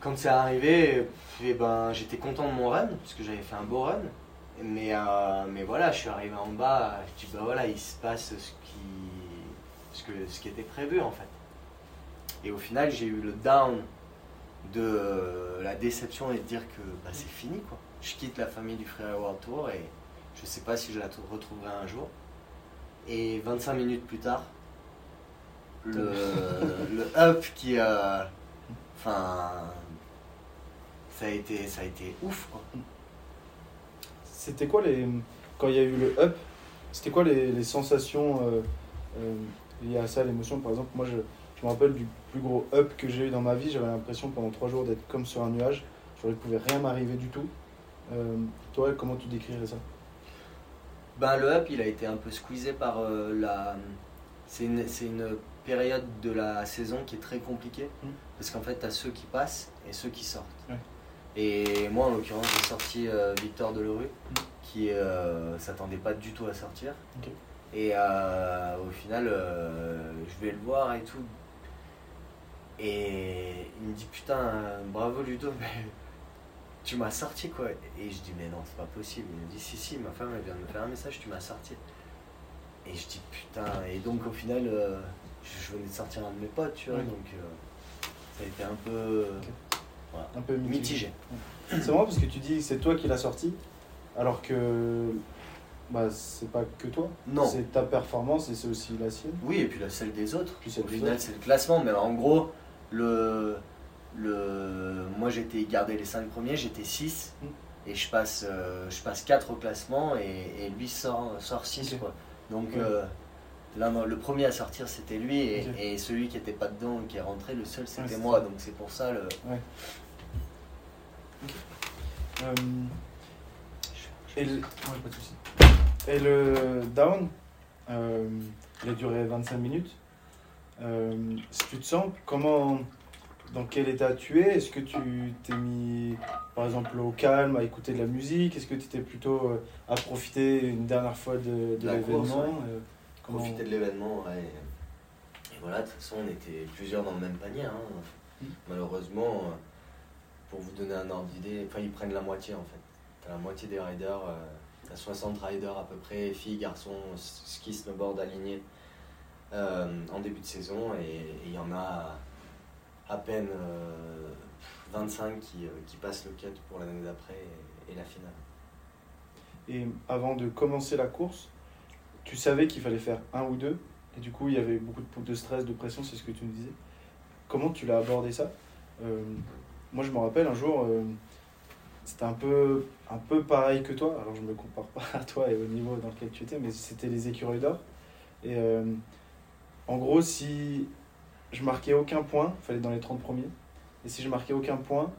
quand c'est arrivé, eh ben, j'étais content de mon run, parce que j'avais fait un beau run. Mais, euh, mais voilà, je suis arrivé en bas, je dis bah voilà, il se passe ce qui, ce, que, ce qui était prévu en fait. Et au final, j'ai eu le down de la déception et de dire que bah, c'est fini quoi. Je quitte la famille du Frère World Tour et je sais pas si je la retrouverai un jour. Et 25 minutes plus tard, le, (laughs) le up qui a. Enfin. Ça a été, ça a été ouf quoi. C'était quoi les. Quand il y a eu le up, c'était quoi les, les sensations euh, euh, liées à ça, l'émotion? Par exemple, moi je, je, me rappelle du plus gros up que j'ai eu dans ma vie, j'avais l'impression pendant trois jours d'être comme sur un nuage, je ne pouvait rien m'arriver du tout. Euh, toi, comment tu décrirais ça? Ben, Le up, il a été un peu squeezé par la. C'est une, une période de la saison qui est très compliquée. Mm. Parce qu'en fait, tu as ceux qui passent et ceux qui sortent. Et moi, en l'occurrence, j'ai sorti euh, Victor Delerue, mm. qui euh, s'attendait pas du tout à sortir. Et euh, au final, je vais le voir et tout. Et il me dit Putain, bravo Ludo, (laughs) mais tu m'as sorti quoi. Et je dis Mais non, c'est pas possible. Il me dit Si, si, ma femme elle vient de me faire un message, tu m'as sorti. Et je dis Putain, et donc au final je venais de sortir un de mes potes, tu vois, donc ça a été un peu, un peu mitigé. C'est marrant parce que tu dis c'est toi qui l'as sorti, alors que bah, c'est pas que toi. Non. C'est ta performance et c'est aussi la sienne. Oui, et puis la celle des autres. Au final, c'est le classement, mais en gros, le, le, moi j'étais gardé les 5 premiers, j'étais 6. Mm. Et je passe, euh, je passe 4 au classement et, et lui sort, sort 6. Quoi. Donc, euh, Là, le premier à sortir, c'était lui, et, celui qui n'était pas dedans, qui est rentré, le seul, c'était moi. Donc c'est pour ça le. Ouais. Euh, et, le... et, le... down, euh, il a duré 25 minutes. Euh, si tu te sens, comment, dans quel état tu es? Est-ce que tu t'es mis, par exemple, au calme, à écouter de la musique? Est-ce que tu étais plutôt à profiter une dernière fois de, de l'événement? Profiter de l'événement, ouais. Et voilà, de toute façon, on était plusieurs dans le même panier. hein. Mm. Malheureusement, euh, pour vous donner un ordre d'idée, enfin, ils prennent la moitié en fait. T'as la moitié des riders, euh, t'as 60 riders à peu près, filles, garçons, ski, snowboard alignés euh, en début de saison, et il y en a à peine euh, 25 qui, euh, qui passent le cut pour l'année d'après et, et la finale. Et avant de commencer la course, tu savais qu'il fallait faire un ou deux, et du coup il y avait beaucoup de, stress, de pression, c'est ce que tu nous disais. Comment tu l'as abordé ça? Euh, Moi je me rappelle un jour, euh, c'était un peu, un peu pareil que toi, alors je me compare pas à toi et au niveau dans lequel tu étais, mais c'était les écureuils d'or. Et euh, en gros, si je marquais aucun point, il fallait dans les 30 premiers, et si je marquais aucun point,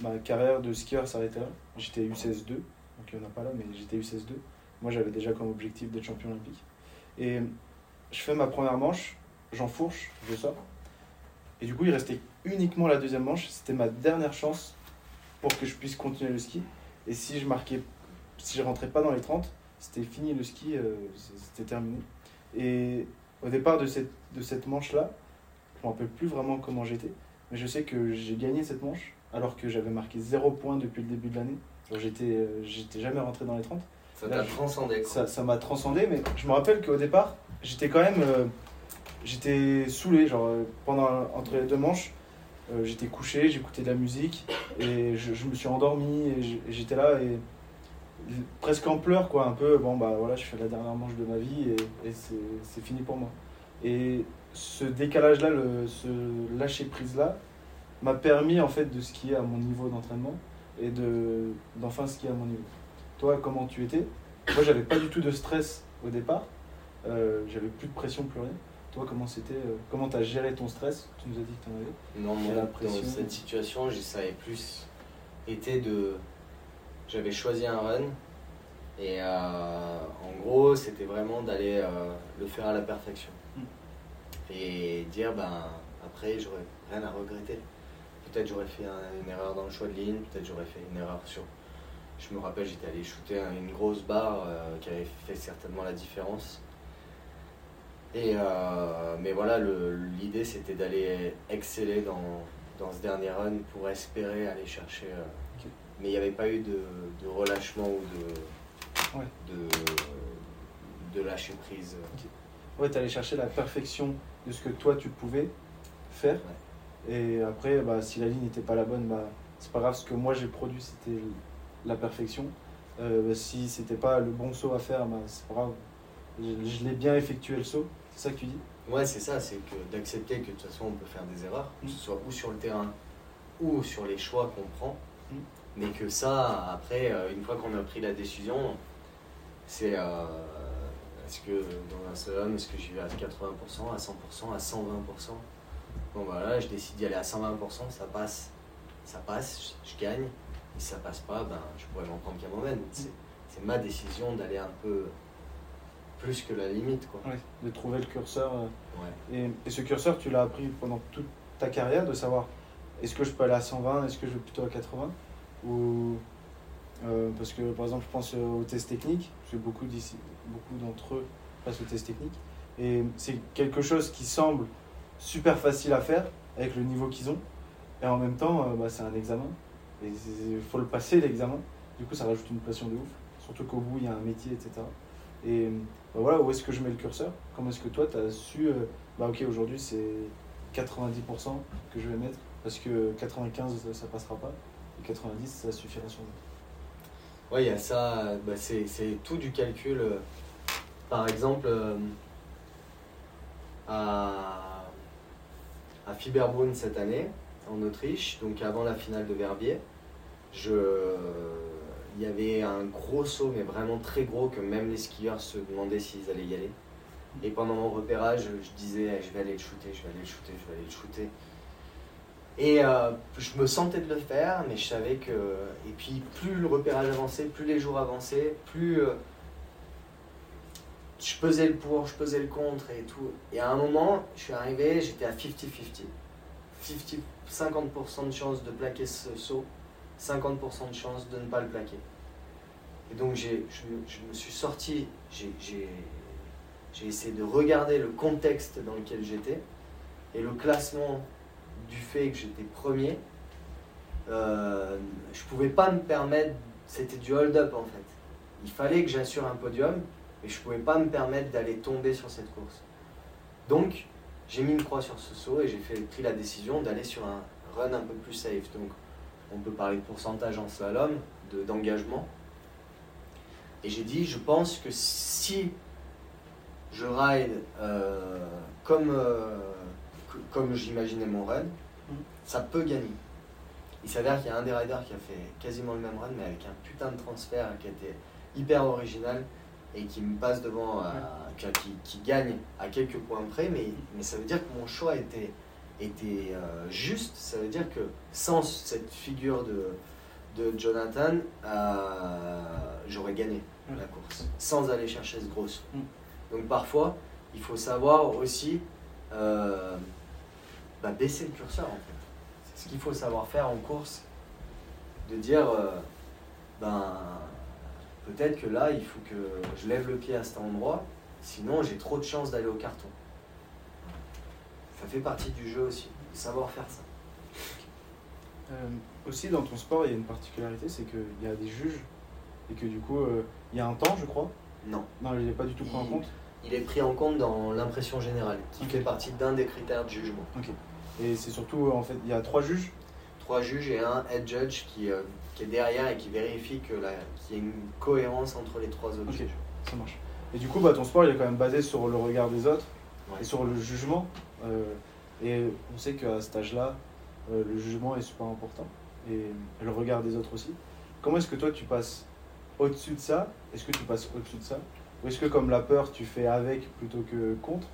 ma carrière de skieur s'arrêtait là. J'étais U16-2, donc il n'y en a pas là, mais j'étais U16-2. Moi, j'avais déjà comme objectif d'être champion olympique. Et je fais ma première manche, j'enfourche, je sors. Et du coup, il restait uniquement la deuxième manche. C'était ma dernière chance pour que je puisse continuer le ski. Et si je marquais, si je rentrais pas dans les 30, c'était fini le ski, euh, c'était terminé. Et au départ de cette, de cette manche-là, je ne me rappelle plus vraiment comment j'étais, mais je sais que j'ai gagné cette manche alors que j'avais marqué 0 points depuis le début de l'année. J'étais euh, j'étais jamais rentré dans les 30 Ça t'a transcendé quoi. ça m'a transcendé mais je me rappelle qu'au départ j'étais quand même euh, j'étais saoulé genre euh, pendant entre les deux manches euh, j'étais couché j'écoutais de la musique et je, je me suis endormi et j'étais là et presque en pleurs quoi un peu bon bah voilà je fais la dernière manche de ma vie et, et c'est c'est fini pour moi et ce décalage là le, ce lâcher prise là m'a permis en fait de skier à mon niveau d'entraînement et de d'enfin skier à mon niveau toi comment tu étais moi, j'avais pas du tout de stress au départ. Euh, j'avais plus de pression, plus rien. Toi, comment c'était euh, Comment t'as géré ton stress? Tu nous as dit que t'en avais. Non, moi, la dans cette situation, je savais plus été de. J'avais choisi un run et euh, en gros, c'était vraiment d'aller euh, le faire à la perfection Mm. et dire ben après, j'aurais rien à regretter. Peut-être j'aurais fait un- une erreur dans le choix de ligne, peut-être j'aurais fait une erreur sur. Je me rappelle, j'étais allé shooter un- une grosse barre euh, qui avait fait certainement la différence. Et euh, mais voilà, l'idée c'était d'aller exceller dans, dans ce dernier run pour espérer aller chercher. euh. Mais il n'y avait pas eu de, de relâchement ou de, Ouais. de, de lâcher prise. Ouais, t'allais chercher la perfection de ce que toi tu pouvais faire. Et après, bah, si la ligne n'était pas la bonne, bah, c'est pas grave. Ce que moi j'ai produit, c'était la perfection. Euh, bah, si c'était pas le bon saut à faire, bah, c'est pas grave. Je, je l'ai bien effectué le saut. C'est ça que tu dis? Ouais, c'est ça, c'est que d'accepter que de toute façon on peut faire des erreurs, que Mm. ce soit ou sur le terrain ou sur les choix qu'on prend, Mm. mais que ça, après, euh, une fois qu'on a pris la décision, c'est euh, est-ce que dans un slalom, est-ce que j'y vais à 80%, à 100%, à 120% Bon, voilà, je décide d'y aller à 120%, ça passe, ça passe, je, je gagne, et si ça passe pas, ben, je pourrais m'en prendre qu'à moi-même. C'est c'est ma décision d'aller un peu plus que la limite, quoi. Ouais. De trouver le curseur. euh. Et, et ce curseur, tu l'as appris pendant toute ta carrière, de savoir est-ce que je peux aller à 120, est-ce que je vais plutôt à 80 Ou euh, parce que par exemple, je pense aux tests techniques, parce que beaucoup d'ici, beaucoup d'entre eux passent aux tests techniques, et c'est quelque chose qui semble super facile à faire avec le niveau qu'ils ont, et en même temps, euh, bah, c'est un examen, il faut le passer l'examen. Du coup, ça rajoute une pression de ouf, surtout qu'au bout il y a un métier, etc. Et bah, voilà, où est-ce que je mets le curseur? Comment est-ce que toi, tu as su, euh, bah ok, aujourd'hui c'est 90% que je vais mettre, parce que 95 ça, ça passera pas, et 90 ça suffira sûrement. Ouais, il y a ça, bah, c'est tout du calcul. euh, Par exemple, euh, à, à cette année, en Autriche, donc avant la finale de Verbier, je, il y avait un gros saut, mais vraiment très gros, que même les skieurs se demandaient s'ils allaient y aller. Et pendant mon repérage, je disais, Eh, je vais aller le shooter, je vais aller le shooter, je vais aller le shooter. Et euh, je me sentais de le faire, mais je savais que. Et puis, plus le repérage avançait, plus les jours avançaient, plus. euh, je pesais le pour, je pesais le contre et tout. Et à un moment, je suis arrivé, j'étais à 50-50. 50% de chance de plaquer ce saut, 50% de chance de ne pas le plaquer. Et donc je, je me suis sorti, j'ai, essayé de regarder le contexte dans lequel j'étais et le classement du fait que j'étais premier. euh, je pouvais pas me permettre, c'était du hold-up en fait. Il fallait que j'assure un podium, mais je pouvais pas me permettre d'aller tomber sur cette course. Donc j'ai mis une croix sur ce saut et j'ai pris la décision d'aller sur un run un peu plus safe. Donc on peut parler de pourcentage en slalom, de- d'engagement. Et j'ai dit, je pense que si je ride euh, comme, euh, que- comme j'imaginais mon run, ça peut gagner. Il s'avère qu'il y a un des riders qui a fait quasiment le même run, mais avec un putain de transfert qui était hyper original et qui me passe devant, à- qui, gagne à quelques points près, mais, mais ça veut dire que mon choix était, était euh, juste. Ça veut dire que sans cette figure de, de Jonathan, euh, j'aurais gagné la course, sans aller chercher ce gros. Donc parfois, il faut savoir aussi euh, bah, baisser le curseur en fait. C'est ce qu'il faut savoir faire en course, de dire euh, ben peut-être que là il faut que je lève le pied à cet endroit, sinon j'ai trop de chances d'aller au carton. Ça fait partie du jeu aussi, de savoir faire ça. Euh, aussi, dans ton sport, il y a une particularité, c'est qu'il y a des juges et que du coup, euh, il y a un temps, je crois? Non. Non, il n'est pas du tout pris en compte? Il est pris en compte dans l'impression générale, qui fait partie d'un des critères de jugement. Ok. Et c'est surtout, en fait, il y a trois juges? Trois juges et un head judge qui, euh, qui est derrière et qui vérifie qu'il y a une cohérence entre les trois autres juges. Ça marche. Et du coup, bah, ton sport, il est quand même basé sur le regard des autres Ouais. et sur le jugement. Euh, et on sait qu'à cet âge-là, euh, le jugement est super important. Et le regard des autres aussi. Comment est-ce que toi, tu passes au-dessus de ça? Est-ce que tu passes au-dessus de ça? Ou est-ce que, comme la peur, tu fais avec plutôt que contre?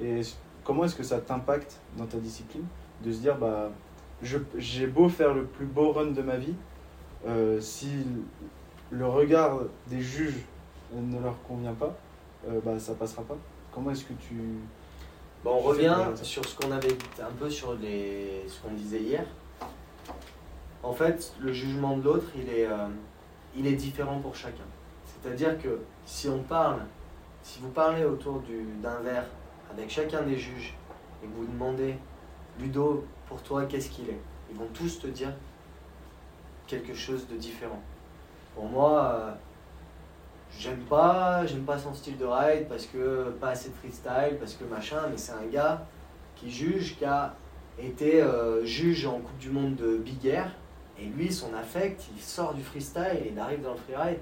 Et comment est-ce que ça t'impacte dans ta discipline de se dire, bah, j'ai beau faire le plus beau run de ma vie, euh, si le regard des juges ne leur convient pas, euh, bah, ça passera pas. Comment est-ce que tu... Bon, on Tu revient sur ce qu'on avait un peu sur les, ce qu'on disait hier. En fait, le jugement de l'autre, il est, euh, il est différent pour chacun. C'est-à-dire que si on parle, si vous parlez autour du- d'un verre avec chacun des juges et que vous demandez, Ludo, pour toi, qu'est-ce qu'il est? Ils vont tous te dire quelque chose de différent. Pour moi, euh, j'aime pas, j'aime pas son style de ride parce que pas assez de freestyle, parce que machin, mais c'est un gars qui juge, qui a été euh, juge en Coupe du Monde de Big Air, et lui, son affect, il sort du freestyle, il arrive dans le freeride,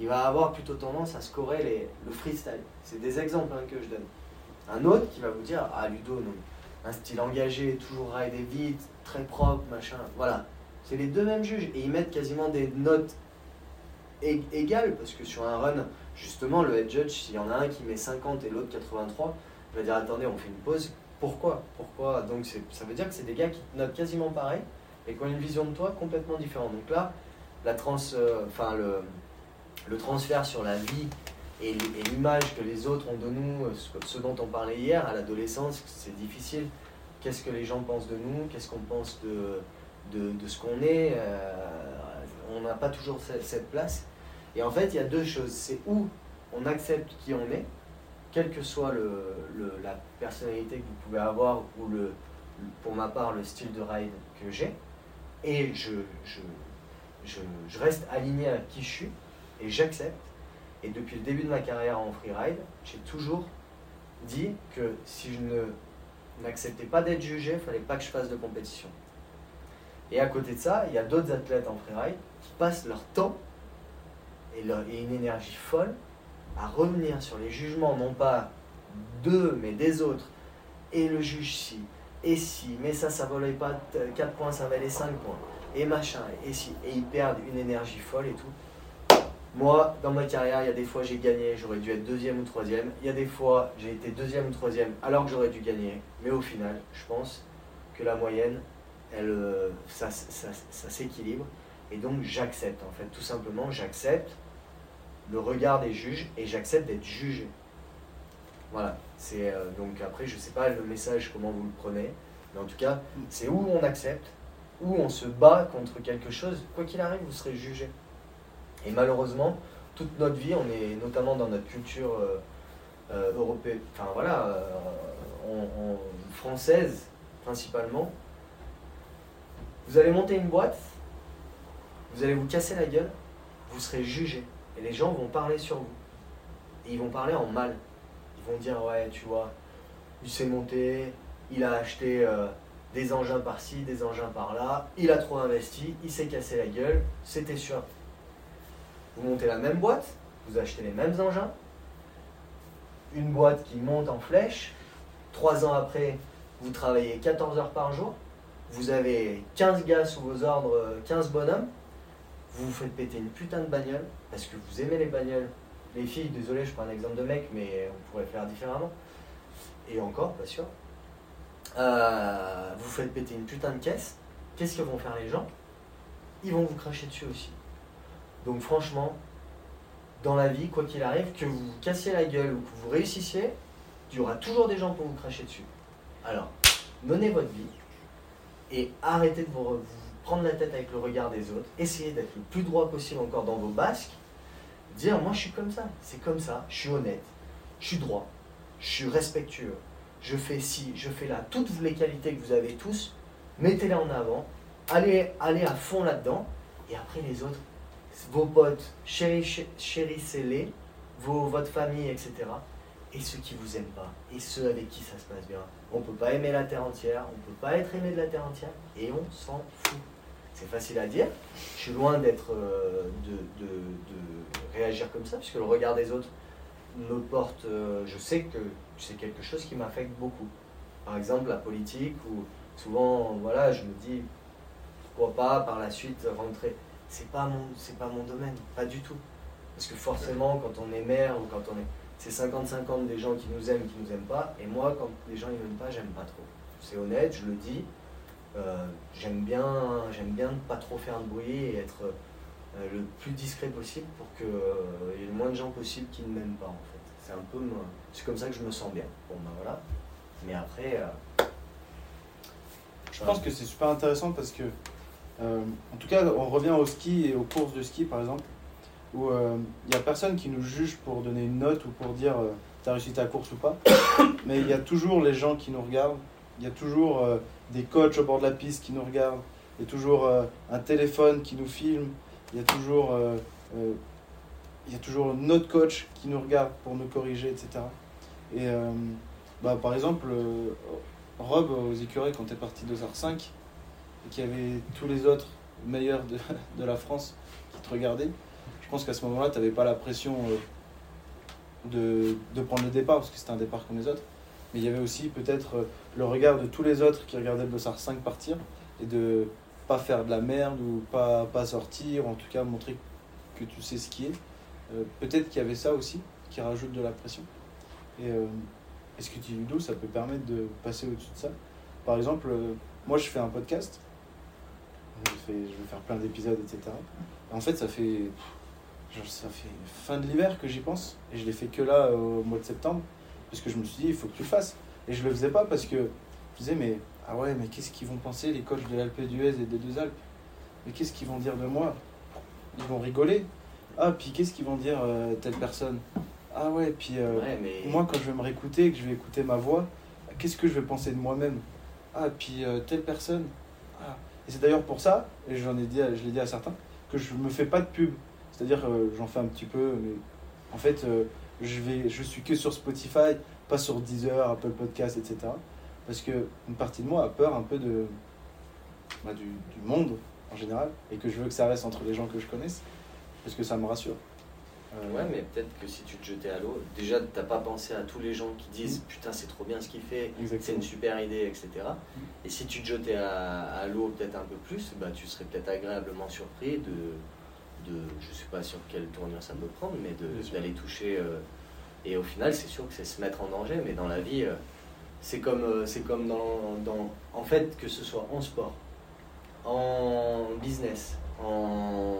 il va avoir plutôt tendance à scorer le freestyle. C'est des exemples hein, que je donne. Un autre qui va vous dire, ah Ludo, non, un style engagé, toujours rider vite, très propre, machin, voilà. C'est les deux mêmes juges, et ils mettent quasiment des notes ég- égales, parce que sur un run, justement, le head judge, s'il y en a un qui met 50 et l'autre 83, il va dire attendez, on fait une pause. Pourquoi? Pourquoi? Donc ça veut dire que c'est des gars qui te notent quasiment pareil et qui ont une vision de toi complètement différente. Donc là, la trans, euh, le, le transfert sur la vie et, l'image que les autres ont de nous, euh, ce, dont on parlait hier à l'adolescence, c'est difficile. Qu'est-ce que les gens pensent de nous? Qu'est-ce qu'on pense de, de, ce qu'on est? Euh, On n'a pas toujours cette, place. Et en fait, il y a deux choses. C'est où on accepte qui on est, quelle que soit le, la personnalité que vous pouvez avoir ou pour ma part le style de ride que j'ai, et je, je, je reste aligné à qui je suis et j'accepte. Et depuis le début de ma carrière en freeride, j'ai toujours dit que si je ne n'acceptais pas d'être jugé, il fallait pas que je fasse de compétition. Et à côté de ça, il y a d'autres athlètes en freeride qui passent leur temps et, une énergie folle à revenir sur les jugements, non pas d'eux, mais des autres. Et le juge si, et si, mais ça, ça valait pas 4 points, ça valait 5 points. Et machin, et si, et ils perdent une énergie folle et tout. Moi, dans ma carrière, il y a des fois j'ai gagné, j'aurais dû être deuxième ou troisième. Il y a des fois j'ai été deuxième ou troisième alors que j'aurais dû gagner. Mais au final, je pense que la moyenne, elle, euh, ça, ça, ça s'équilibre. Et donc j'accepte, en fait, tout simplement, j'accepte le regard des juges et j'accepte d'être jugé. Voilà, c'est euh, donc après, je sais pas le message, comment vous le prenez, Mais en tout cas, c'est où on accepte, où on se bat contre quelque chose. Quoi qu'il arrive, vous serez jugé. Et malheureusement, toute notre vie, on est notamment dans notre culture euh, euh, européenne, enfin voilà, euh, française principalement. Vous allez monter une boîte, vous allez vous casser la gueule, vous serez jugé. Et les gens vont parler sur vous. Et ils vont parler en mal. Ils vont dire, ouais, tu vois, il s'est monté, il a acheté des engins par-ci, des engins par-là, il a trop investi, il s'est cassé la gueule, c'était sûr. Vous montez la même boîte, vous achetez les mêmes engins, une boîte qui monte en flèche, trois ans après, vous travaillez 14 heures par jour, vous avez 15 gars sous vos ordres, 15 bonhommes, vous vous faites péter une putain de bagnole, parce que vous aimez les bagnoles. Les filles, désolé, je prends un exemple de mec, mais on pourrait faire différemment. Et encore, pas sûr. Euh, vous faites péter une putain de caisse. Qu'est-ce que vont faire les gens? Ils vont vous cracher dessus aussi. Donc franchement, dans la vie, quoi qu'il arrive, que vous vous cassiez la gueule ou que vous réussissiez, il y aura toujours des gens pour vous cracher dessus. Alors, menez votre vie et arrêtez de vous, prendre la tête avec le regard des autres, essayez d'être le plus droit possible encore dans vos basques, dire moi je suis comme ça, c'est comme ça, je suis honnête, je suis droit, je suis respectueux, je fais ci, je fais là, toutes les qualités que vous avez tous, mettez-les en avant, allez, allez à fond là-dedans, et après les autres, vos potes, chérissez-les, votre famille, etc. Et ceux qui vous aiment pas, et ceux avec qui ça se passe bien. On peut pas aimer la terre entière, on peut pas être aimé de la terre entière, et on s'en fout. C'est facile à dire. Je suis loin d'être euh, de, de, réagir comme ça, puisque le regard des autres me porte. Euh, je sais que c'est quelque chose qui m'affecte beaucoup. Par exemple, la politique, où souvent, voilà, je me dis, pourquoi pas par la suite rentrer. C'est pas mon, c'est pas mon domaine, pas du tout. Parce que forcément, quand on est maire ou quand on est, c'est 50-50 des gens qui nous aiment, qui nous aiment pas. Et moi, quand les gens ils m'aiment pas, j'aime pas trop. C'est honnête, je le dis. Euh, j'aime bien, j'aime bien ne pas trop faire de bruit et être euh, le plus discret possible pour qu'il y ait le moins de gens possible qui ne m'aiment pas en fait. C'est un peu, c'est comme ça que je me sens bien. Bon ben voilà. Mais après. Euh, je pense que c'est super intéressant parce que, en tout cas, on revient au ski et aux courses de ski par exemple, où il n'y a personne qui nous juge pour donner une note ou pour dire tu as réussi ta course ou pas, (coughs) mais il y a toujours les gens qui nous regardent, il y a toujours des coachs au bord de la piste qui nous regardent, il y a toujours un téléphone qui nous filme, il y a toujours, euh, euh, il y a toujours notre coach qui nous regarde pour nous corriger, etc. Et euh, bah, par exemple, Rob aux écureuils, quand tu es parti de ZAR 5, qu'il y avait tous les autres meilleurs (laughs) de, la France qui te regardaient, je pense qu'à ce moment-là, tu n'avais pas la pression de, de, prendre le départ, parce que c'était un départ comme les autres. Mais il y avait aussi peut-être le regard de tous les autres qui regardaient le Dossard 5 partir et de pas faire de la merde ou pas, pas sortir, en tout cas montrer que tu sais ce qui est. Euh, peut-être qu'il y avait ça aussi qui rajoute de la pression. Et euh, est-ce que tu Ludo, ça peut permettre de passer au-dessus de ça? Par exemple, euh, moi je fais un podcast, je, vais faire plein d'épisodes, etc. en fait, ça fait, ça fait fin de l'hiver que j'y pense, et je l'ai fait que là au mois de septembre, parce que je me suis dit, il faut que tu le fasses. Et je le faisais pas parce que je disais, mais ah ouais, mais qu'est-ce qu'ils vont penser, les coachs de l'Alpe d'Huez et des deux Alpes? Mais qu'est-ce qu'ils vont dire de moi? Ils vont rigoler. Ah, puis qu'est-ce qu'ils vont dire euh, telle personne? Ah ouais, puis euh, moi, quand je vais me réécouter, que je vais écouter ma voix, qu'est-ce que je vais penser de moi-même? Ah, puis euh, telle personne? Ah. Et c'est d'ailleurs pour ça, et j'en ai dit, je l'ai dit à certains, que je me fais pas de pub. C'est-à-dire, j'en fais un petit peu, mais en fait, je, vais, suis que sur Spotify, pas sur Deezer, Apple Podcast, etc. Parce qu'une partie de moi a peur un peu bah, du, monde en général et que je veux que ça reste entre les gens que je connaisse parce que ça me rassure. Euh, ouais, mais peut-être que si tu te jetais à l'eau, déjà t'as pas pensé à tous les gens qui disent mm. putain c'est trop bien ce qu'il fait, c'est une super idée, etc. Mm. Et si tu te jetais à, l'eau peut-être un peu plus, bah, tu serais peut-être agréablement surpris de, de, je sais pas sur quelle tournure ça peut prendre, mais d'aller toucher. Euh, et au final, c'est sûr que c'est se mettre en danger, mais dans la vie, euh, c'est comme, euh, c'est comme dans, dans, En fait, que ce soit en sport, en business, en,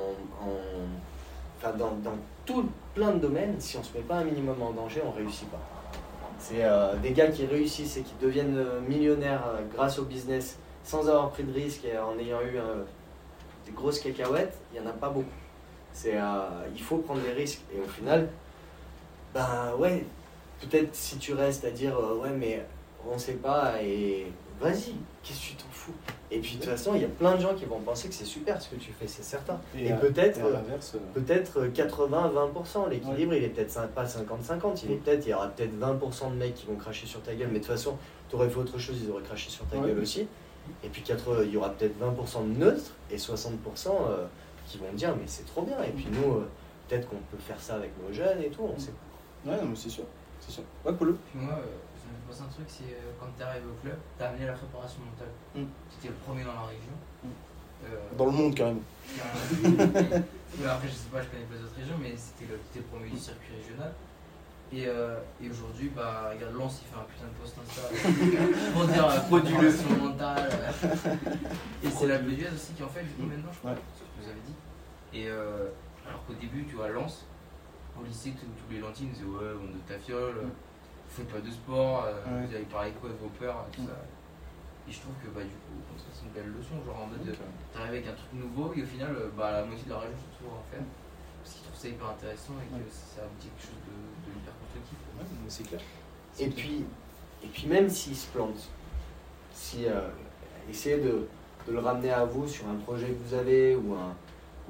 enfin dans, dans tout plein de domaines, si on ne se met pas un minimum en danger, on réussit pas. C'est euh, des gars qui réussissent et qui deviennent euh, millionnaires euh, grâce au business sans avoir pris de risque et en ayant eu des grosses cacahuètes, il n'y en a pas beaucoup. C'est, il faut prendre des risques. Et au final, ben ouais, peut-être si tu restes à dire ouais, mais on sait pas, et vas-y, qu'est-ce que tu t'en fous? Et puis de toute façon, il y a plein de gens qui vont penser que c'est super ce que tu fais, c'est certain. Et, peut-être. euh, euh, Peut-être euh, 80-20%. L'équilibre, il est peut-être pas 50-50. Il est Mm. peut-être, il y aura peut-être 20% de mecs qui vont cracher sur ta gueule. Mais de toute façon, tu aurais fait autre chose, ils auraient craché sur ta Ouais. gueule aussi. Et puis 80, il y aura peut-être 20% de neutres et 60% euh, qui vont dire mais c'est trop bien. Et puis nous, euh, peut-être qu'on peut faire ça avec nos jeunes et tout. On sait. Ouais, non, mais c'est sûr. C'est sûr. Ouais, Polo. Moi, euh, passe un truc, c'est euh, quand t'es arrivé au club, t'as amené la préparation mentale. Mm. T'étais le premier dans la région. Mm. Euh, Dans le monde, carrément. (laughs) Ouais, après, je sais pas, je connais pas les autres régions, mais c'était le, le premier du circuit régional. Et, euh, et aujourd'hui, bah, regarde, Lance, il fait un putain de post Insta (laughs) pour dire euh, préparation mentale. (laughs) Et c'est la Bleudienne aussi qui en fait, du coup, maintenant, je crois, Ouais. ce que vous avez dit. Et alors qu'au début, tu vois, Lance, au lycée, tous les gentils nous disaient Ouais, on de ta fiole, Mm. Faites pas de sport, euh, Ouais. vous avez parlé quoi de vos peurs, tout ça. Et je trouve que bah, du coup, ça, c'est une belle leçon, genre en mode. Euh, T'arrives avec un truc nouveau et au final, euh, bah, la moitié de la région se retrouve en faire. Parce qu'ils trouvent ça hyper intéressant et que Ouais. ça aboutit à quelque chose de, de hyper constructif. c'est clair. Et puis, et puis même s'il se plante, si euh, essayez de, de le ramener à vous sur un projet que vous avez ou, un,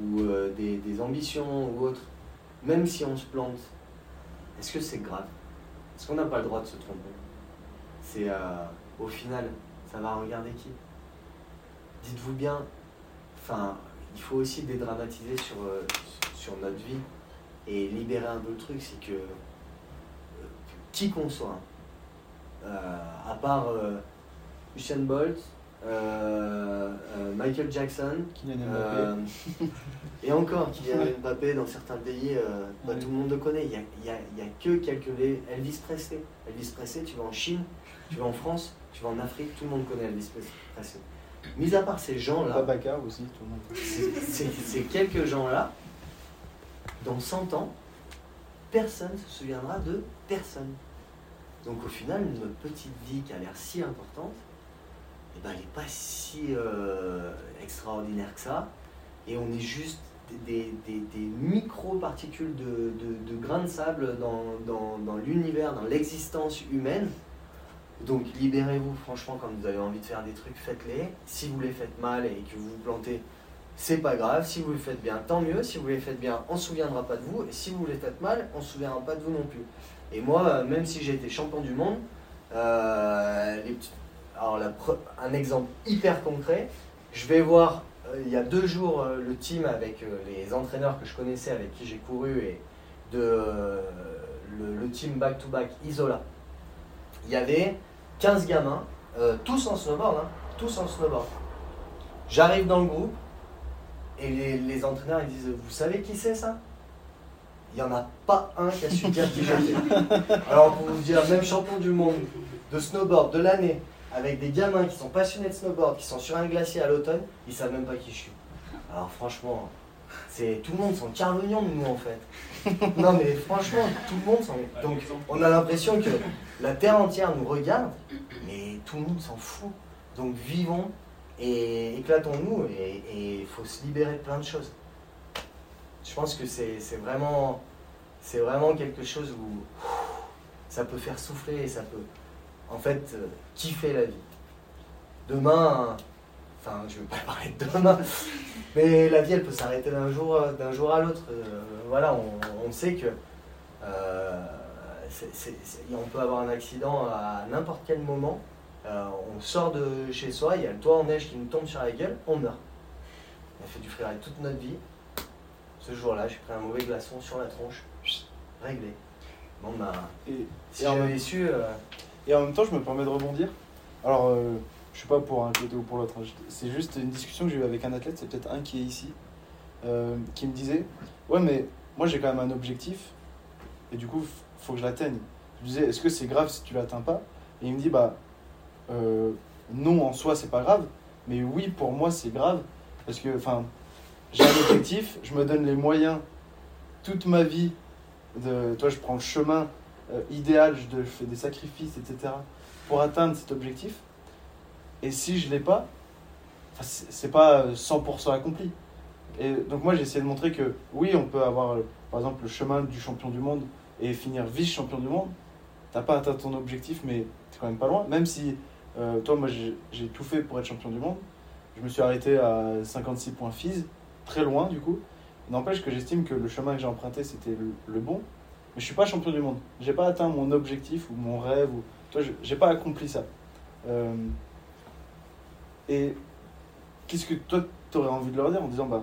ou euh, des, des ambitions ou autre, même si on se plante, est-ce que c'est grave? Est-ce qu'on n'a pas le droit de se tromper C'est euh, au final, ça va regarder qui? Dites-vous bien, enfin, il faut aussi dédramatiser sur, euh, sur notre vie et libérer un peu le truc, c'est que euh, qui qu'on soit, euh, à part Usain Bolt, Michael Jackson, Kylian Mbappé. euh, et encore Kylian Mbappé dans certains pays, euh, bah, tout le monde le connaît. Il n'y a, y a- il y a que quelques. Elvis Presley. Elvis Presley, tu vas en Chine, tu vas en France, tu vas en Afrique, tout le monde connaît Elvis Presley. Mis à part ces gens-là, Babacar aussi, tout le monde. ces quelques gens-là, dans 100 ans, personne ne se souviendra de personne. Donc au final, notre petite vie qui a l'air si importante, eh ben, elle n'est pas si euh, extraordinaire que ça. Et on est juste des, micro-particules de, grains de sable dans, l'univers, dans l'existence humaine. Donc libérez-vous, franchement, quand vous avez envie de faire des trucs, faites-les. Si vous les faites mal et que vous vous plantez, c'est pas grave. Si vous les faites bien, tant mieux. Si vous les faites bien, on se souviendra pas de vous. Et si vous les faites mal, on se souviendra pas de vous non plus. Et moi, euh, même si j'ai été champion du monde, euh, les petits- alors la un exemple hyper concret, je vais voir euh, il y a deux jours euh, le team avec euh, les entraîneurs que je connaissais, avec qui j'ai couru, et de le, le team back-to-back Isola. Il y avait 15 gamins, tous en snowboard, hein, tous en snowboard. J'arrive dans le groupe et les, les entraîneurs ils disent Vous savez qui c'est ça? Il n'y en a pas un qui a su dire qui j'étais. (laughs) Alors pour vous dire, même champion du monde de snowboard de l'année, avec des gamins qui sont passionnés de snowboard, qui sont sur un glacier à l'automne, ils savent même pas qui je suis. Alors franchement, c'est tout le monde s'en carre l'oignon de nous en fait. (laughs) Non mais franchement, tout le monde s'en. Donc on a l'impression que la terre entière nous regarde, mais tout le monde s'en fout. Donc vivons et éclatons-nous et il faut se libérer de plein de choses. Je pense que c'est vraiment, c'est vraiment quelque chose où ça peut faire souffler et ça peut en fait euh, kiffer la vie. Demain, enfin je ne veux pas (laughs) parler de demain, mais la vie elle peut s'arrêter d'un jour, euh, d'un jour à l'autre. Euh, voilà, on, on sait que euh, on peut avoir un accident à n'importe quel moment. On sort de chez soi, il y a le toit en neige qui nous tombe sur la gueule, on meurt. On a fait du freeride toute notre vie. Ce jour-là, j'ai pris un mauvais glaçon sur la tronche. Réglé. Bon, bah, Et, si j'avais su. euh, et en même temps, je me permets de rebondir. Alors, euh, je suis pas pour un côté ou pour l'autre. hein. C'est juste une discussion que j'ai eue avec un athlète, c'est peut-être un qui est ici, euh, qui me disait Ouais, mais moi j'ai quand même un objectif, et du coup, f- faut que je l'atteigne. Je lui disais Est-ce que c'est grave si tu l'atteins pas? Et il me dit Bah, euh, non, en soi, c'est pas grave, mais oui, pour moi, c'est grave, parce que, enfin, j'ai un objectif, je me donne les moyens toute ma vie de. Toi, je prends le chemin euh, idéal, je, fais des sacrifices, etc. pour atteindre cet objectif. Et si je l'ai pas, c'est pas euh, 100% accompli. Et donc moi j'ai essayé de montrer que oui, on peut avoir euh, par exemple le chemin du champion du monde et finir vice-champion du monde. T'as pas atteint ton objectif, mais t'es quand même pas loin. Même si euh, toi, moi j'ai tout fait pour être champion du monde. Je me suis arrêté à 56 points FIS, très loin du coup. N'empêche que j'estime que le chemin que j'ai emprunté c'était le bon. Mais je suis pas champion du monde. J'ai pas atteint mon objectif ou mon rêve. Ou... Toi, j'ai pas accompli ça. Euh, Et qu'est-ce que toi, tu aurais envie de leur dire en disant bah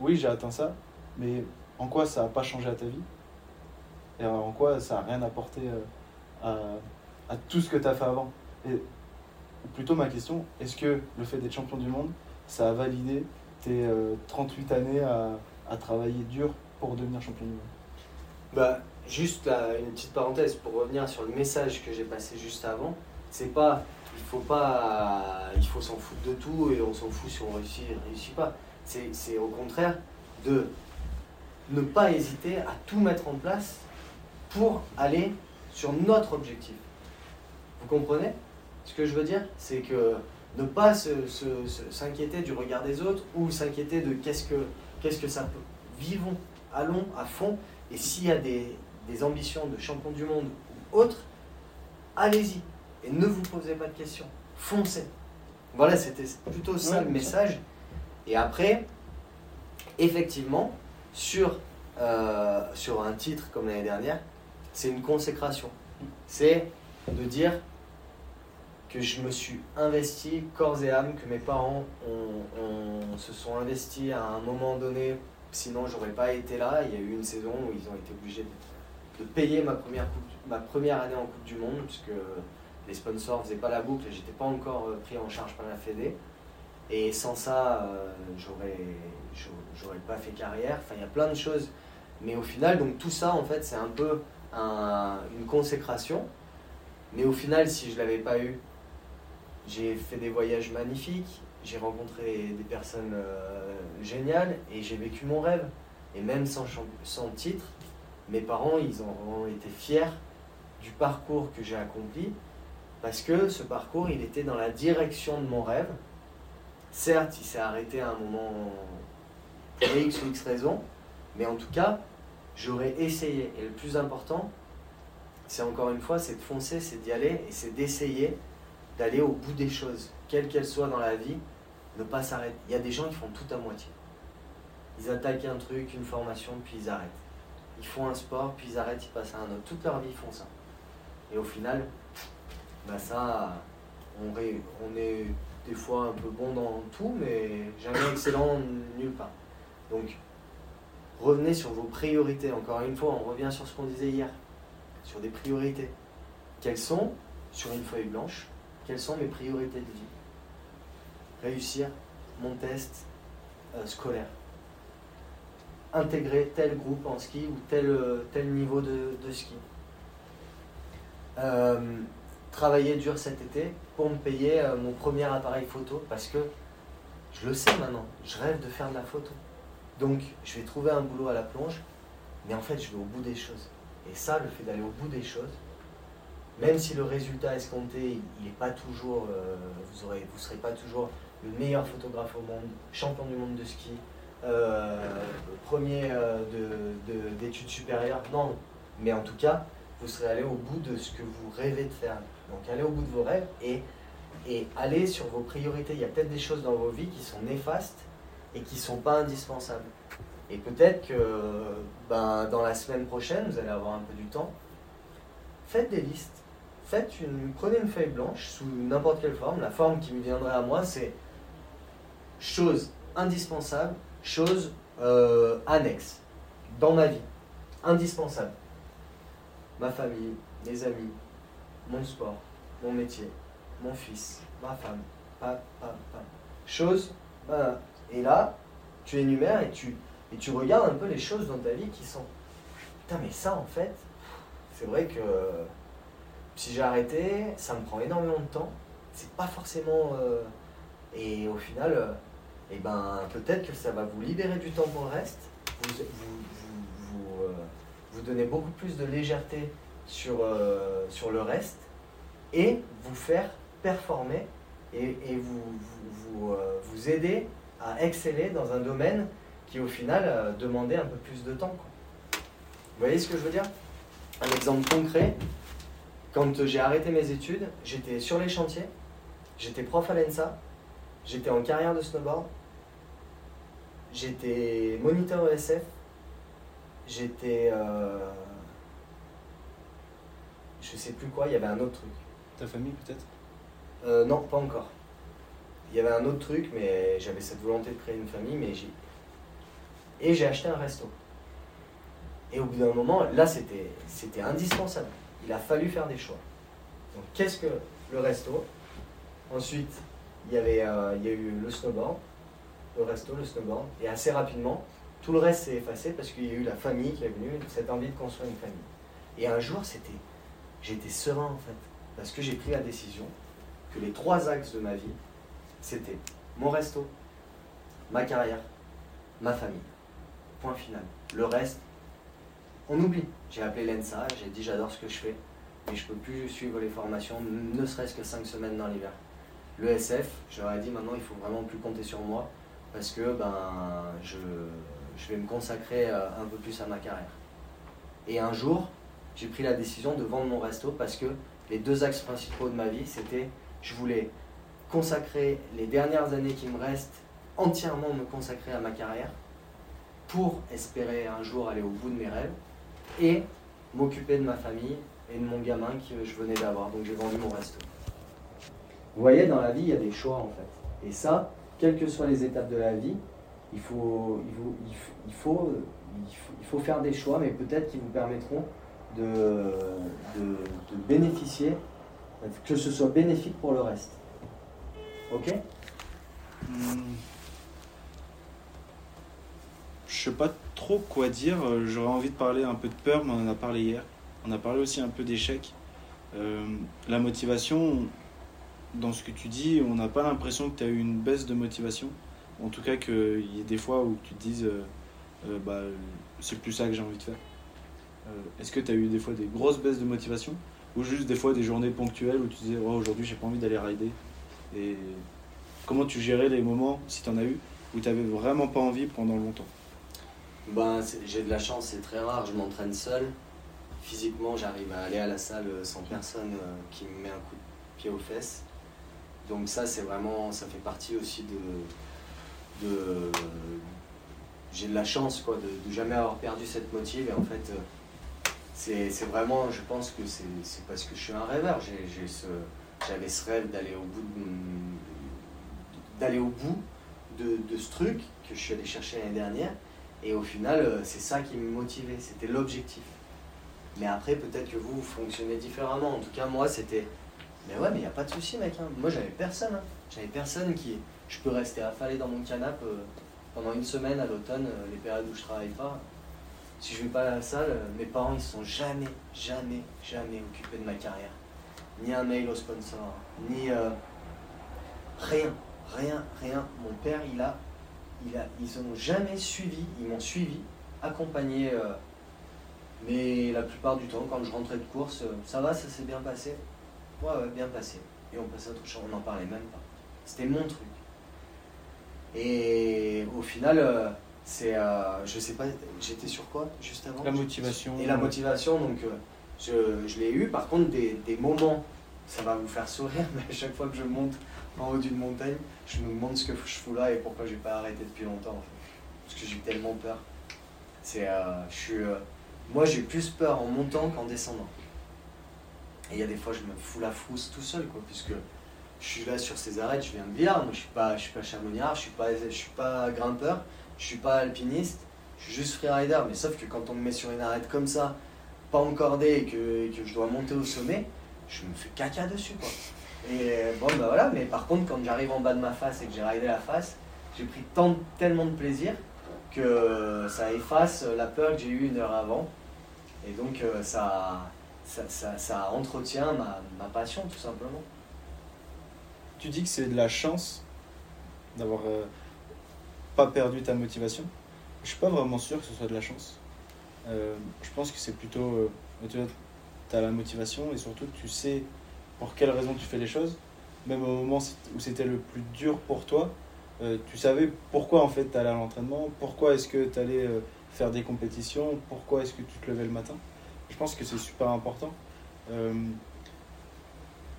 oui, j'ai atteint ça, mais en quoi ça n'a pas changé à ta vie? Et en quoi ça n'a rien apporté euh, à, tout ce que tu as fait avant? Et plutôt ma question, est-ce que le fait d'être champion du monde, ça a validé tes euh, 38 années à, à travailler dur pour devenir champion du monde? Bah, juste là, une petite parenthèse pour revenir sur le message que j'ai passé juste avant. C'est pas, il faut pas, il faut s'en foutre de tout et on s'en fout si on réussit, réussit pas. C'est, au contraire de ne pas hésiter à tout mettre en place pour aller sur notre objectif. Vous comprenez ce que je veux dire? C'est que ne pas s'inquiéter du regard des autres ou s'inquiéter de qu'est-ce que, qu'est-ce que ça peut. Vivons, allons à fond et s'il y a des, des ambitions de champion du monde ou autre, allez-y. Et ne vous posez pas de questions. Foncez. Voilà, c'était plutôt ça Ouais, le message. Et après, effectivement, sur, euh, sur un titre comme l'année dernière, c'est une consécration. C'est de dire que je me suis investi corps et âme, que mes parents ont- ont- se sont investis à un moment donné, sinon j'aurais pas été là. Il y a eu une saison où ils ont été obligés de, de payer ma première, coupe, ma première année en Coupe du Monde, puisque les sponsors faisaient pas la boucle et j'étais pas encore euh, pris en charge par la Fédé. Et sans ça, euh, j'aurais j'aurais- pas fait carrière. Enfin, il y a plein de choses. Mais au final, donc tout ça, en fait, c'est un peu un- une consécration. Mais au final, si je l'avais pas eu, j'ai fait des voyages magnifiques, j'ai rencontré des personnes euh, géniales et j'ai vécu mon rêve. Et même sans, sans titre, mes parents, ils ont été fiers du parcours que j'ai accompli parce que ce parcours, il était dans la direction de mon rêve. Certes, il s'est arrêté à un moment pour X ou X raison, mais en tout cas, j'aurais essayé. Et le plus important, c'est encore une fois, c'est de foncer, c'est d'y aller et c'est d'essayer d'aller au bout des choses, quelles qu'elles soient dans la vie, ne pas s'arrêter. Il y a des gens qui font tout à moitié. Ils attaquent un truc, une formation, puis ils arrêtent. Ils font un sport, puis ils arrêtent, ils passent à un autre. Toute leur vie, ils font ça. Et au final, bah ça, on, est des fois un peu bon dans tout, mais jamais excellent nulle part. Donc, revenez sur vos priorités. Encore une fois, on revient sur ce qu'on disait hier, sur des priorités. Quelles sont, sur une feuille blanche, quelles sont mes priorités de vie? Réussir mon test euh, scolaire. Intégrer tel groupe en ski ou tel, euh, tel niveau de, de ski. Euh, travailler dur cet été pour me payer euh, mon premier appareil photo parce que je le sais maintenant, je rêve de faire de la photo. Donc je vais trouver un boulot à la plonge, mais en fait je vais au bout des choses. Et ça, le fait d'aller au bout des choses, même si le résultat escompté, il n'est pas toujours, vous aurez, vous serez pas toujours le meilleur photographe au monde, champion du monde de ski, premier euh, de- de- d'études supérieures, non. Mais en tout cas, vous serez allé au bout de ce que vous rêvez de faire. Donc allez au bout de vos rêves et, et allez sur vos priorités. Il y a peut-être des choses dans vos vies qui sont néfastes et qui ne sont pas indispensables. Et peut-être que ben, dans la semaine prochaine, vous allez avoir un peu du temps. Faites des listes. Faites une, prenez une feuille blanche sous n'importe quelle forme. La forme qui me viendrait à moi, c'est choses indispensables, choses euh, annexes dans ma vie. Indispensables. Ma famille, mes amis, mon sport, mon métier, mon fils, ma femme, pa, pa, pa. Choses, voilà. Et là, tu énumères et tu, et tu regardes un peu les choses dans ta vie qui sont. Putain, mais ça en fait, c'est vrai que si j'ai arrêté, ça me prend énormément de temps. C'est pas forcément. euh, et au final, euh, eh ben, peut-être que ça va vous libérer du temps pour le reste. Vous, vous, vous, vous, euh, vous donnez beaucoup plus de légèreté sur, euh, sur le reste et vous faire performer et, et vous, vous, euh, aider à exceller dans un domaine qui au final euh, demandait un peu plus de temps. Vous voyez ce que je veux dire? Un exemple concret, quand j'ai arrêté mes études, j'étais sur les chantiers, j'étais prof à l'ENSA, j'étais en carrière de snowboard, j'étais moniteur ESF, j'étais... euh, je sais plus quoi, il y avait un autre truc. Ta famille peut-être? Euh, non, pas encore. Il y avait un autre truc, mais j'avais cette volonté de créer une famille, mais j'ai. Et j'ai acheté un resto. Et au bout d'un moment, là, c'était, c'était indispensable. Il a fallu faire des choix. Donc, qu'est-ce que le resto? Ensuite, il y, avait, euh, il y a eu le snowboard, le resto, le snowboard, et assez rapidement, tout le reste s'est effacé parce qu'il y a eu la famille qui est venue, cette envie de construire une famille. Et un jour, c'était, j'étais serein en fait, parce que j'ai pris la décision que les trois axes de ma vie, c'était mon resto, ma carrière, ma famille. Point final. Le reste, on oublie. J'ai appelé l'ENSA, j'ai dit j'adore ce que je fais, mais je peux plus suivre les formations, ne serait-ce que cinq semaines dans l'hiver. Le SF, je leur ai dit maintenant il faut vraiment plus compter sur moi parce que ben je, je vais me consacrer euh, un peu plus à ma carrière. Et un jour, j'ai pris la décision de vendre mon resto parce que les deux axes principaux de ma vie, c'était je voulais consacrer les dernières années qui me restent entièrement me consacrer à ma carrière pour espérer un jour aller au bout de mes rêves et m'occuper de ma famille et de mon gamin que je venais d'avoir. Donc j'ai vendu mon resto. Vous voyez, dans la vie, il y a des choix en fait. Et ça, quelles que soient les étapes de la vie, il faut, il faut, il faut, il faut, faire des choix, mais peut-être qui vous permettront de, de, bénéficier, que ce soit bénéfique pour le reste. Ok? Hmm. Je sais pas trop quoi dire. Euh, J'aurais envie de parler un peu de peur, mais on en a parlé hier. On a parlé aussi un peu d'échec. Euh, la motivation, dans ce que tu dis, on n'a pas l'impression que tu as eu une baisse de motivation. En tout cas, qu'il y ait des fois où tu te dises, euh, euh, bah, c'est plus ça que j'ai envie de faire. Euh, Est-ce que tu as eu des fois des grosses baisses de motivation Ou juste des fois des journées ponctuelles où tu disais, oh, aujourd'hui, j'ai pas envie d'aller rider? Et comment tu gérais les moments, si tu en as eu, où tu n'avais vraiment pas envie pendant longtemps? Ben, j'ai de la chance, c'est très rare, je m'entraîne seul. Physiquement, j'arrive à aller à la salle sans personne qui me met un coup de pied aux fesses. Donc ça, c'est vraiment, ça fait partie aussi de... j'ai de la chance, quoi, de, jamais avoir perdu cette motive. Et en fait, euh, c'est vraiment, je pense que c'est parce que je suis un rêveur. J'avais ce rêve d'aller au bout d'aller au bout de, de ce truc que je suis allé chercher l'année dernière. Et au final, euh, c'est ça qui me motivait, c'était l'objectif. Mais après, peut-être que vous, vous fonctionnez différemment. En tout cas, moi, c'était. Mais ouais, mais n'y a pas de souci, mec. hein. Moi, j'avais personne. hein. J'avais personne qui. Je peux rester affalé dans mon canapé euh, pendant une semaine à l'automne, euh, les périodes où je travaille pas. Si je vais pas à la salle, euh, mes parents, ils sont jamais, jamais, jamais occupés de ma carrière. Ni un mail au sponsor, ni. rien, rien, rien. Mon père, il a il a, ils n'ont jamais suivi, ils m'ont suivi, accompagné, mais la plupart du temps, quand je rentrais de course, ça va, ça s'est bien passé Ouais, ouais, bien passé. Et on passait à autre chose, on n'en parlait même pas. C'était mon truc. Et au final, euh, c'est, euh, je sais pas, j'étais sur quoi juste avant? La motivation. et la motivation, donc euh, je, je l'ai eu. Par contre, des, des moments, ça va vous faire sourire, (laughs) mais à chaque fois que je monte en haut d'une montagne, je me demande ce que je fous là et pourquoi j'ai pas arrêté depuis longtemps. En fait. Parce que j'ai tellement peur. C'est, je suis, moi, j'ai plus peur en montant qu'en descendant. Et il y a des fois, je me fous la frousse tout seul, quoi, puisque je suis là sur ces arêtes, je viens de Biard, moi je suis pas, je suis pas chamoniard, je suis pas, je suis pas grimpeur, je suis pas alpiniste, je suis juste freerider. Mais sauf que quand on me met sur une arête comme ça, pas encordée et que, et que je dois monter au sommet, je me fais caca dessus, quoi. Et bon, bah voilà, mais par contre, quand j'arrive en bas de ma face et que j'ai ridé la face, j'ai pris tant, tellement de plaisir que ça efface la peur que j'ai eue une heure avant. Et donc, euh, ça, ça, ça, ça entretient ma, ma passion, tout simplement. Tu dis que c'est de la chance d'avoir euh, pas perdu ta motivation. Je suis pas vraiment sûr que ce soit de la chance. Euh, je pense que c'est plutôt. tu tu as la motivation et surtout tu sais pour quelle raison tu fais les choses. Même au moment où c'était le plus dur pour toi, euh, tu savais pourquoi en fait tu allais à l'entraînement, pourquoi est-ce que tu allais euh, faire des compétitions, pourquoi est-ce que tu te levais le matin. Je pense que c'est super important. Euh,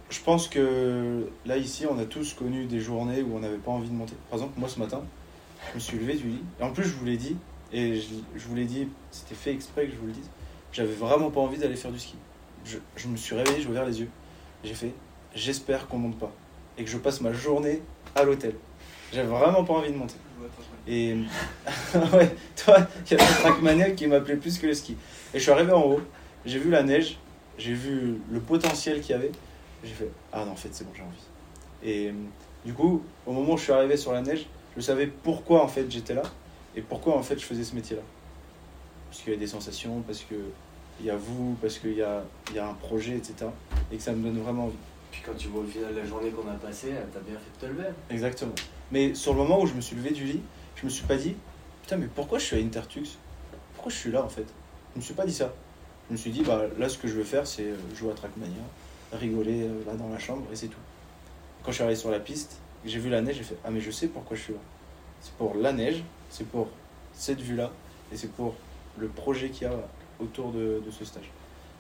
je pense que là, ici, on a tous connu des journées où on n'avait pas envie de monter. Par exemple, moi ce matin, je me suis levé du lit. Et en plus, je vous l'ai dit, et je, je vous l'ai dit, c'était fait exprès que je vous le dise, j'avais vraiment pas envie d'aller faire du ski. Je, je me suis réveillé, j'ai ouvert les yeux. J'ai fait, j'espère qu'on monte pas. Et que je passe ma journée à l'hôtel. J'avais vraiment pas envie de monter. Et (laughs) ouais, toi, il y a le Trackmania qui m'appelait plus que le ski. Et je suis arrivé en haut, j'ai vu la neige, j'ai vu le potentiel qu'il y avait. J'ai fait Ah non, en fait, c'est bon, j'ai envie. Et du coup, au moment où je suis arrivé sur la neige, je savais pourquoi en fait j'étais là et pourquoi en fait je faisais ce métier-là. Parce qu'il y a des sensations, parce que il y a vous, parce qu'il y a, il y a un projet, etc. Et que ça me donne vraiment envie. Puis quand tu vois au final la journée qu'on a passée, t'as bien fait de te lever. Exactement. Mais sur le moment où je me suis levé du lit, je me suis pas dit Putain, mais pourquoi je suis à Intertux? Pourquoi je suis là en fait? Je me suis pas dit ça. Je me suis dit Bah là, ce que je veux faire, c'est euh, jouer à Trackmania, rigoler euh, là dans la chambre et c'est tout. Quand je suis arrivé sur la piste, j'ai vu la neige, j'ai fait Ah, mais je sais pourquoi je suis là. C'est pour la neige, c'est pour cette vue-là et c'est pour le projet qu'il y a autour de, ce stage.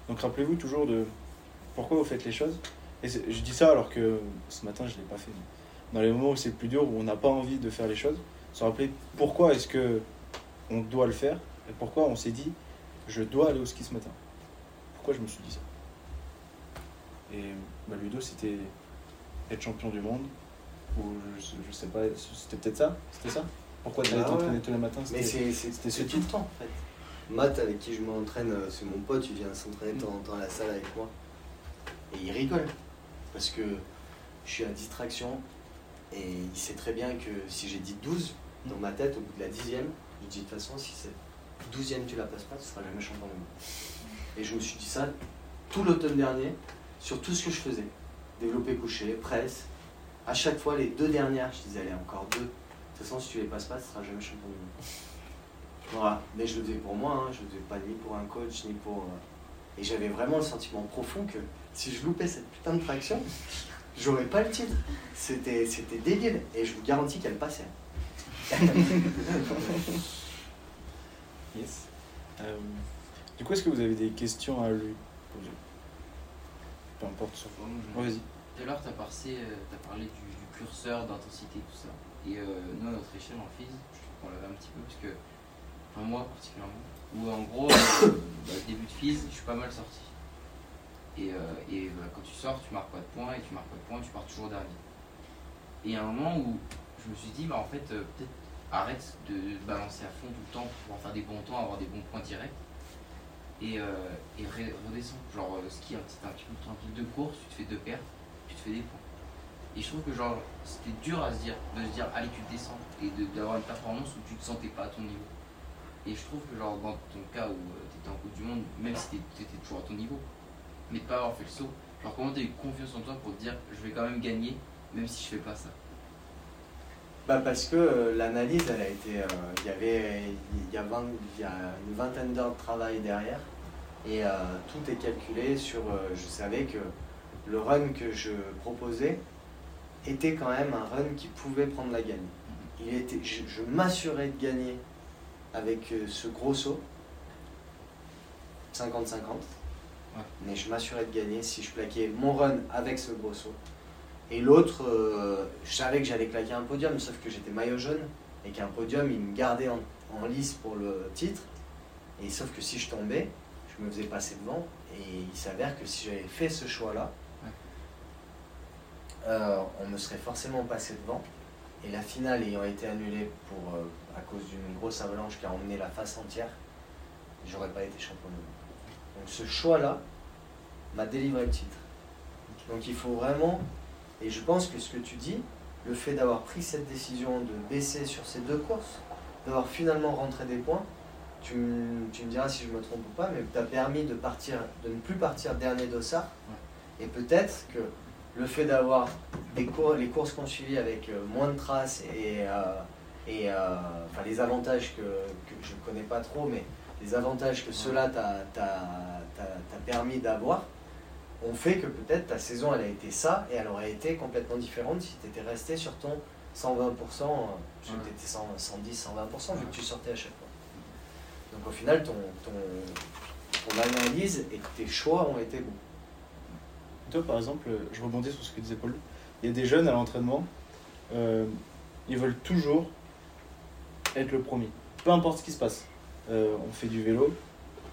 Donc rappelez-vous toujours de pourquoi vous faites les choses. Et je dis ça alors que ce matin, je ne l'ai pas fait. Dans les moments où c'est plus dur, où on n'a pas envie de faire les choses, se rappeler pourquoi est-ce que on doit le faire et pourquoi on s'est dit je dois aller au ski ce matin. Pourquoi je me suis dit ça? Et bah, Ludo, c'était être champion du monde, ou je, je sais pas, c'était peut-être ça? C'était ça? Pourquoi tu allais Bah t'entraîner ouais. tous les matins Mais C'était- c'est ce tout le temps en fait. Matt, avec qui je m'entraîne, euh, c'est mon pote, il vient s'entraîner de temps en temps à la salle avec moi. Et il rigole. Parce que je suis à distraction. Et il sait très bien que si j'ai dit 12, dans ma tête, au bout de la dixième, je dis de toute façon, si c'est douzième tu la passes pas, tu seras jamais champion du monde. Et je me suis dit ça tout l'automne dernier, sur tout ce que je faisais. Développer couché, presse. À chaque fois, les deux dernières, je disais, allez, encore deux. De toute façon, si tu les passes pas, tu seras jamais champion du monde. Voilà, mais je le faisais pour moi, hein. je le faisais pas ni pour un coach, ni pour. euh, Et j'avais vraiment le sentiment profond que si je loupais cette putain de traction, j'aurais pas le titre. C'était, c'était débile, et je vous garantis qu'elle passait. (laughs) Yes. Euh, du coup, est-ce que vous avez des questions à lui poser? Peu importe je- Oh, Vas-y. Tout à l'heure, tu as, parlé du, du curseur d'intensité, tout ça. Et euh, nous, à notre échelle en phys, je trouve qu'on l'avait un petit peu, parce que, enfin, moi particulièrement, où en gros, (coughs) euh, bah, début de phys, je suis pas mal sorti. Et, euh, et bah, quand tu sors, tu marques pas de points, et tu marques pas de points, tu pars toujours dernier. Et il y a un moment où je me suis dit, bah en fait, euh, peut-être arrête de, balancer à fond tout le temps pour pouvoir faire des bons temps, avoir des bons points directs. Et, euh, redescends. Genre, euh, ski un petit, un petit peu tranquille de course, tu te fais deux pertes, tu te fais des points. Et je trouve que genre c'était dur à se dire, de se dire allez tu descends et d'avoir une performance où tu te sentais pas à ton niveau. Et je trouve que genre dans ton cas où tu étais en Coupe du Monde, même si tu étais toujours à ton niveau, mais de pas avoir fait le saut, genre comment tu as eu confiance en toi pour te dire je vais quand même gagner même si je fais pas ça? Bah parce que euh, l'analyse, elle a été. euh, Il y avait il y a, 20 il y a une vingtaine d'heures de travail derrière. Et euh, tout est calculé sur. je savais que le run que je proposais était quand même un run qui pouvait prendre la gagne. Il était, je, je m'assurais de gagner avec ce gros saut. 50-50. Mais je m'assurais de gagner si je plaquais mon run avec ce gros saut. Et l'autre, euh, je savais que j'allais claquer un podium, sauf que j'étais maillot jaune et qu'un podium, il me gardait en, en lice pour le titre. Et sauf que si je tombais, je me faisais passer devant. Et il s'avère que si j'avais fait ce choix-là, euh, on me serait forcément passé devant. Et la finale ayant été annulée pour, euh, à cause d'une grosse avalanche qui a emmené la face entière, j'aurais pas été champion du monde. Donc ce choix-là m'a délivré le titre. Donc il faut vraiment, et je pense que ce que tu dis, le fait d'avoir pris cette décision de baisser sur ces deux courses, d'avoir finalement rentré des points, tu, me- tu me diras si je me trompe ou pas, mais tu as permis de, partir, de ne plus partir dernier d'Ossard. Et peut-être que le fait d'avoir cours, les courses qu'on suivit avec euh, moins de traces et, euh, et euh, enfin, les avantages que, que je ne connais pas trop, mais les avantages que cela t'a permis d'avoir ont fait que peut-être ta saison elle a été ça et elle aurait été complètement différente si tu étais resté sur ton 120%, euh, tu Ouais. étais 110, 120% vu que tu sortais à chaque fois. Donc au final, ton, ton, ton analyse et tes choix ont été bons. Toi, par exemple, je rebondis sur ce que disait Paul. Il y a des jeunes à l'entraînement, euh, ils veulent toujours être le premier. Peu importe ce qui se passe. Euh, on fait du vélo.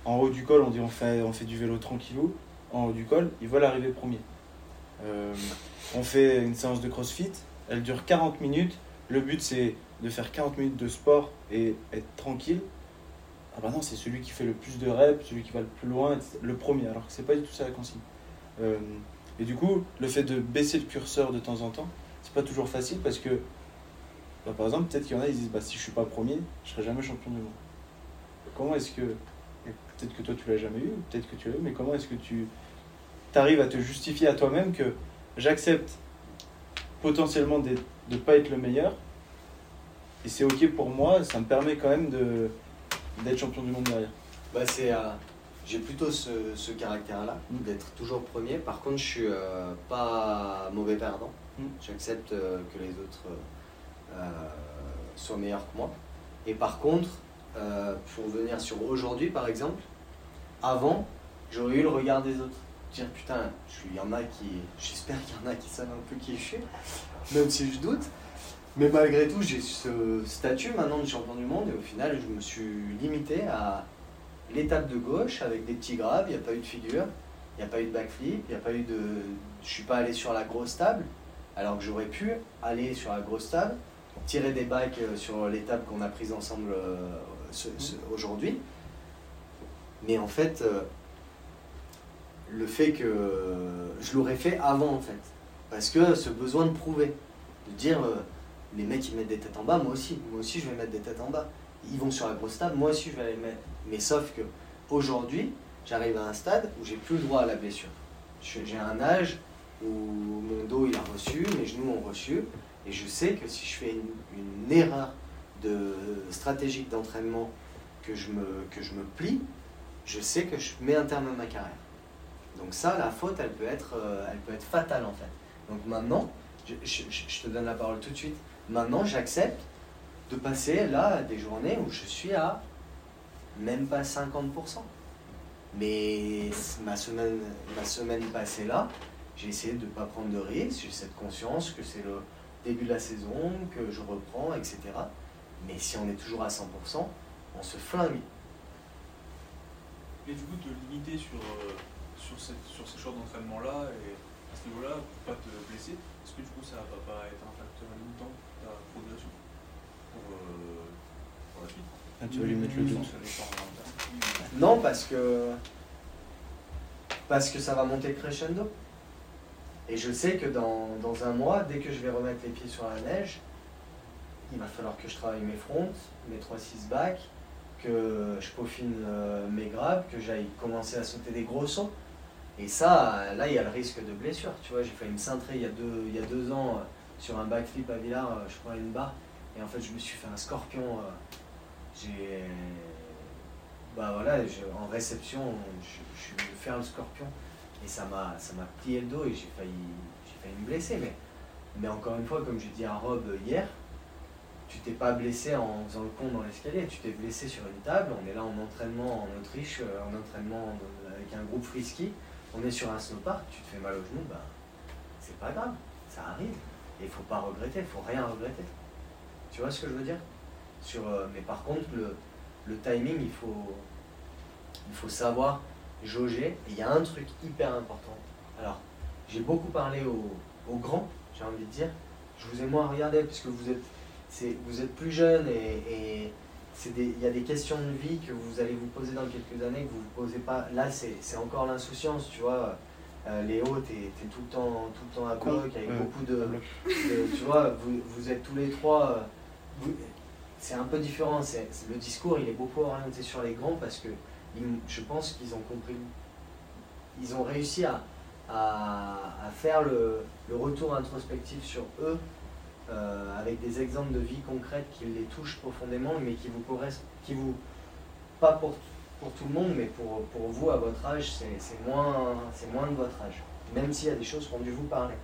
En haut du col, on dit on fait, on fait du vélo tranquillou. En haut du col, ils veulent arriver premier. Euh, on fait une séance de crossfit. Elle dure 40 minutes. Le but, c'est de faire 40 minutes de sport et être tranquille. Ah bah non, c'est celui qui fait le plus de reps, celui qui va le plus loin, le premier. Alors que c'est pas du tout ça la consigne. Euh, et du coup, le fait de baisser le curseur de temps en temps, c'est pas toujours facile parce que, bah, par exemple, peut-être qu'il y en a, ils disent bah, si je suis pas premier, je serai jamais champion du monde. Comment est-ce que. Peut-être que toi tu l'as jamais eu, peut-être que tu l'as eu, mais comment est-ce que tu arrives à te justifier à toi-même que j'accepte potentiellement de ne pas être le meilleur et c'est ok pour moi, ça me permet quand même de d'être champion du monde derrière. Bah, c'est, euh, j'ai plutôt ce, ce caractère-là, Mm. d'être toujours premier. Par contre, je suis euh, pas mauvais perdant. Mm. J'accepte euh, que les autres soient meilleurs que moi. Et par contre, pour venir sur aujourd'hui, par exemple, avant, j'aurais eu le regard des autres. Dire putain, y en a qui, j'espère qu'il y en a qui savent un peu qui je suis, même si je doute. Mais malgré tout, j'ai ce statut maintenant de champion du monde et au final, je me suis limité à l'étape de gauche avec des petits grabs. Il n'y a pas eu de figure, il n'y a pas eu de backflip, il n'y a pas eu de. Je suis pas allé sur la grosse table alors que j'aurais pu aller sur la grosse table, tirer des bacs euh, sur l'étape qu'on a prise ensemble euh, aujourd'hui. Mais en fait, euh, le fait que je l'aurais fait avant en fait. Parce que ce besoin de prouver, de dire euh, les mecs ils mettent des têtes en bas, moi aussi, moi aussi je vais mettre des têtes en bas. Ils vont sur la grosse table, moi aussi je vais les mettre. Mais sauf que aujourd'hui, j'arrive à un stade où j'ai plus le droit à la blessure. J'ai un âge où mon dos il a reçu, mes genoux ont reçu, et je sais que si je fais une, une erreur de stratégique d'entraînement que que je me plie, je sais que je mets un terme à ma carrière. Donc ça, la faute, elle peut être, euh, elle peut être fatale en fait. Donc maintenant, je, te donne la parole tout de suite. Maintenant, j'accepte de passer là des journées où je suis à même pas 50%. Mais ma semaine, ma semaine passée là, j'ai essayé de ne pas prendre de risques, j'ai cette conscience que c'est le début de la saison, que je reprends, etc. Mais si on est toujours à 100%, on se flingue. Et du coup, te limiter sur, euh, sur, cette, sur ces choix d'entraînement-là et à ce niveau-là, pour pas te blesser, est-ce que du coup ça va pas être un facteur limitant pour ta progression pour, euh, pour la suite? Ah, tu vas lui mettre le doute. Non, parce que parce que ça va monter crescendo. Et je sais que dans, dans un mois, dès que je vais remettre les pieds sur la neige, il va falloir que je travaille mes fronts, mes 3-6 bacs, que je peaufine euh, mes grabs, que j'aille commencer à sauter des gros sauts. Et ça, là, il y a le risque de blessure. Tu vois, j'ai failli me cintrer il y a deux, il y a deux ans euh, sur un backflip à Villars, euh, je prenais une barre, et en fait, je me suis fait un scorpion. euh, j'ai bah voilà, en réception, je, je suis venu faire le scorpion et ça m'a plié le dos et j'ai failli failli me blesser. Mais, mais encore une fois, comme j'ai dit à Rob hier, tu t'es pas blessé en faisant le con dans l'escalier, tu t'es blessé sur une table. On est là en entraînement en Autriche, euh, en entraînement en- avec un groupe frisky. On est sur un snowpark, tu te fais mal au genou, bah c'est pas grave, ça arrive. Et il faut pas regretter, il faut rien regretter. Tu vois ce que je veux dire? Sur, euh, Mais par contre, le, le timing, il faut, il faut savoir jauger. Et il y a un truc hyper important. Alors, j'ai beaucoup parlé aux, aux grands, j'ai envie de dire. Je vous ai moins regardé parce que vous êtes, vous êtes plus jeune et, il y a des questions de vie que vous allez vous poser dans quelques années que vous vous posez pas. Là, c'est, encore l'insouciance, tu vois. Euh, Léo, t'es, t'es tout, le temps, tout le temps à bloc avec Ouais. beaucoup de, de- tu vois, vous, vous êtes tous les trois. euh, c'est un peu différent. Le discours, il est beaucoup orienté sur les grands parce que je pense qu'ils ont compris. Ils ont réussi à, à, à faire le, le retour introspectif sur eux euh, avec des exemples de vie concrètes qui les touchent profondément, mais qui vous correspondent, qui vous pas pour pour tout le monde, mais pour, pour vous, à votre âge, c'est moins, de votre âge. Même s'il y a des choses qui ont dû vous parler.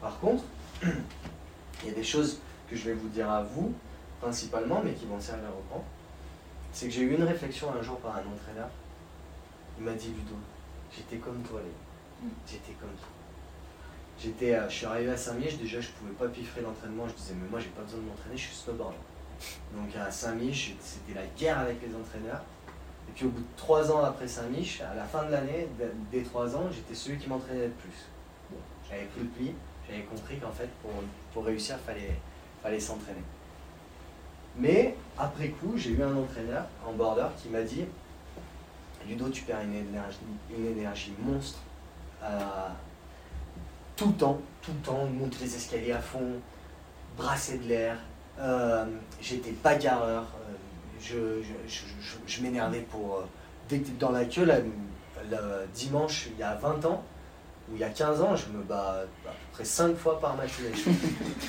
Par contre, (clears throat) il y a des choses que je vais vous dire à vous, principalement, mais qui vont servir au camp. C'est que j'ai eu une réflexion un jour par un entraîneur. Il m'a dit, Ludo, j'étais comme toi, Léo. J'étais comme toi. J'étais, je suis arrivé à Saint-Mich, déjà je pouvais pas piffrer l'entraînement, je disais mais moi j'ai pas besoin de m'entraîner, je suis snowboard. Donc à Saint-Mich, c'était la guerre avec les entraîneurs. Et puis au bout de trois ans après Saint-Mich, à la fin de l'année, des trois ans, j'étais celui qui m'entraînait le plus. J'avais pris le pli, j'avais compris qu'en fait pour, pour réussir, il fallait, fallait s'entraîner. Mais après coup, j'ai eu un entraîneur en border qui m'a dit Ludo, tu perds une énergie, une énergie monstre. Tout le temps, tout le temps, monter les escaliers à fond, brasser de l'air. Euh, J'étais bagarreur. euh, je je, je, je- je m'énervais pour. euh, dès que dans la queue, le dimanche, il y a 20 ans, ou il y a 15 ans, je me bats à peu près 5 fois par matinée.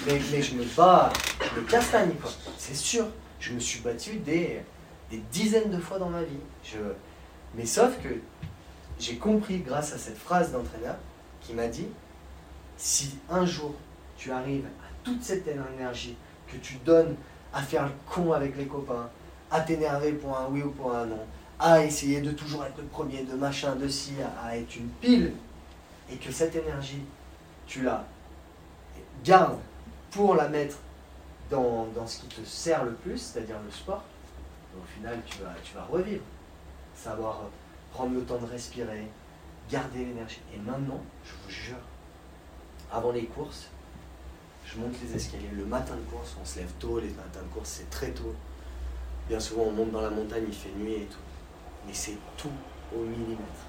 mais, je me bats de castagne, quoi. C'est sûr. Je me suis battu des, dizaines de fois dans ma vie. Je, mais sauf que j'ai compris grâce à cette phrase d'entraîneur qui m'a dit si un jour tu arrives à toute cette énergie que tu donnes à faire le con avec les copains, à t'énerver pour un oui ou pour un non, à essayer de toujours être le premier, de machin, de ci, à, être une pile, et que cette énergie, tu la gardes pour la mettre dans, dans ce qui te sert le plus, c'est-à-dire le sport, au final tu vas, tu vas revivre. Savoir prendre le temps de respirer, garder l'énergie. Et maintenant, je vous jure, avant les courses, je monte les escaliers. Le matin de course, on se lève tôt, les matins de course, c'est très tôt. Bien souvent, on monte dans la montagne, il fait nuit et tout. Mais c'est tout au millimètre.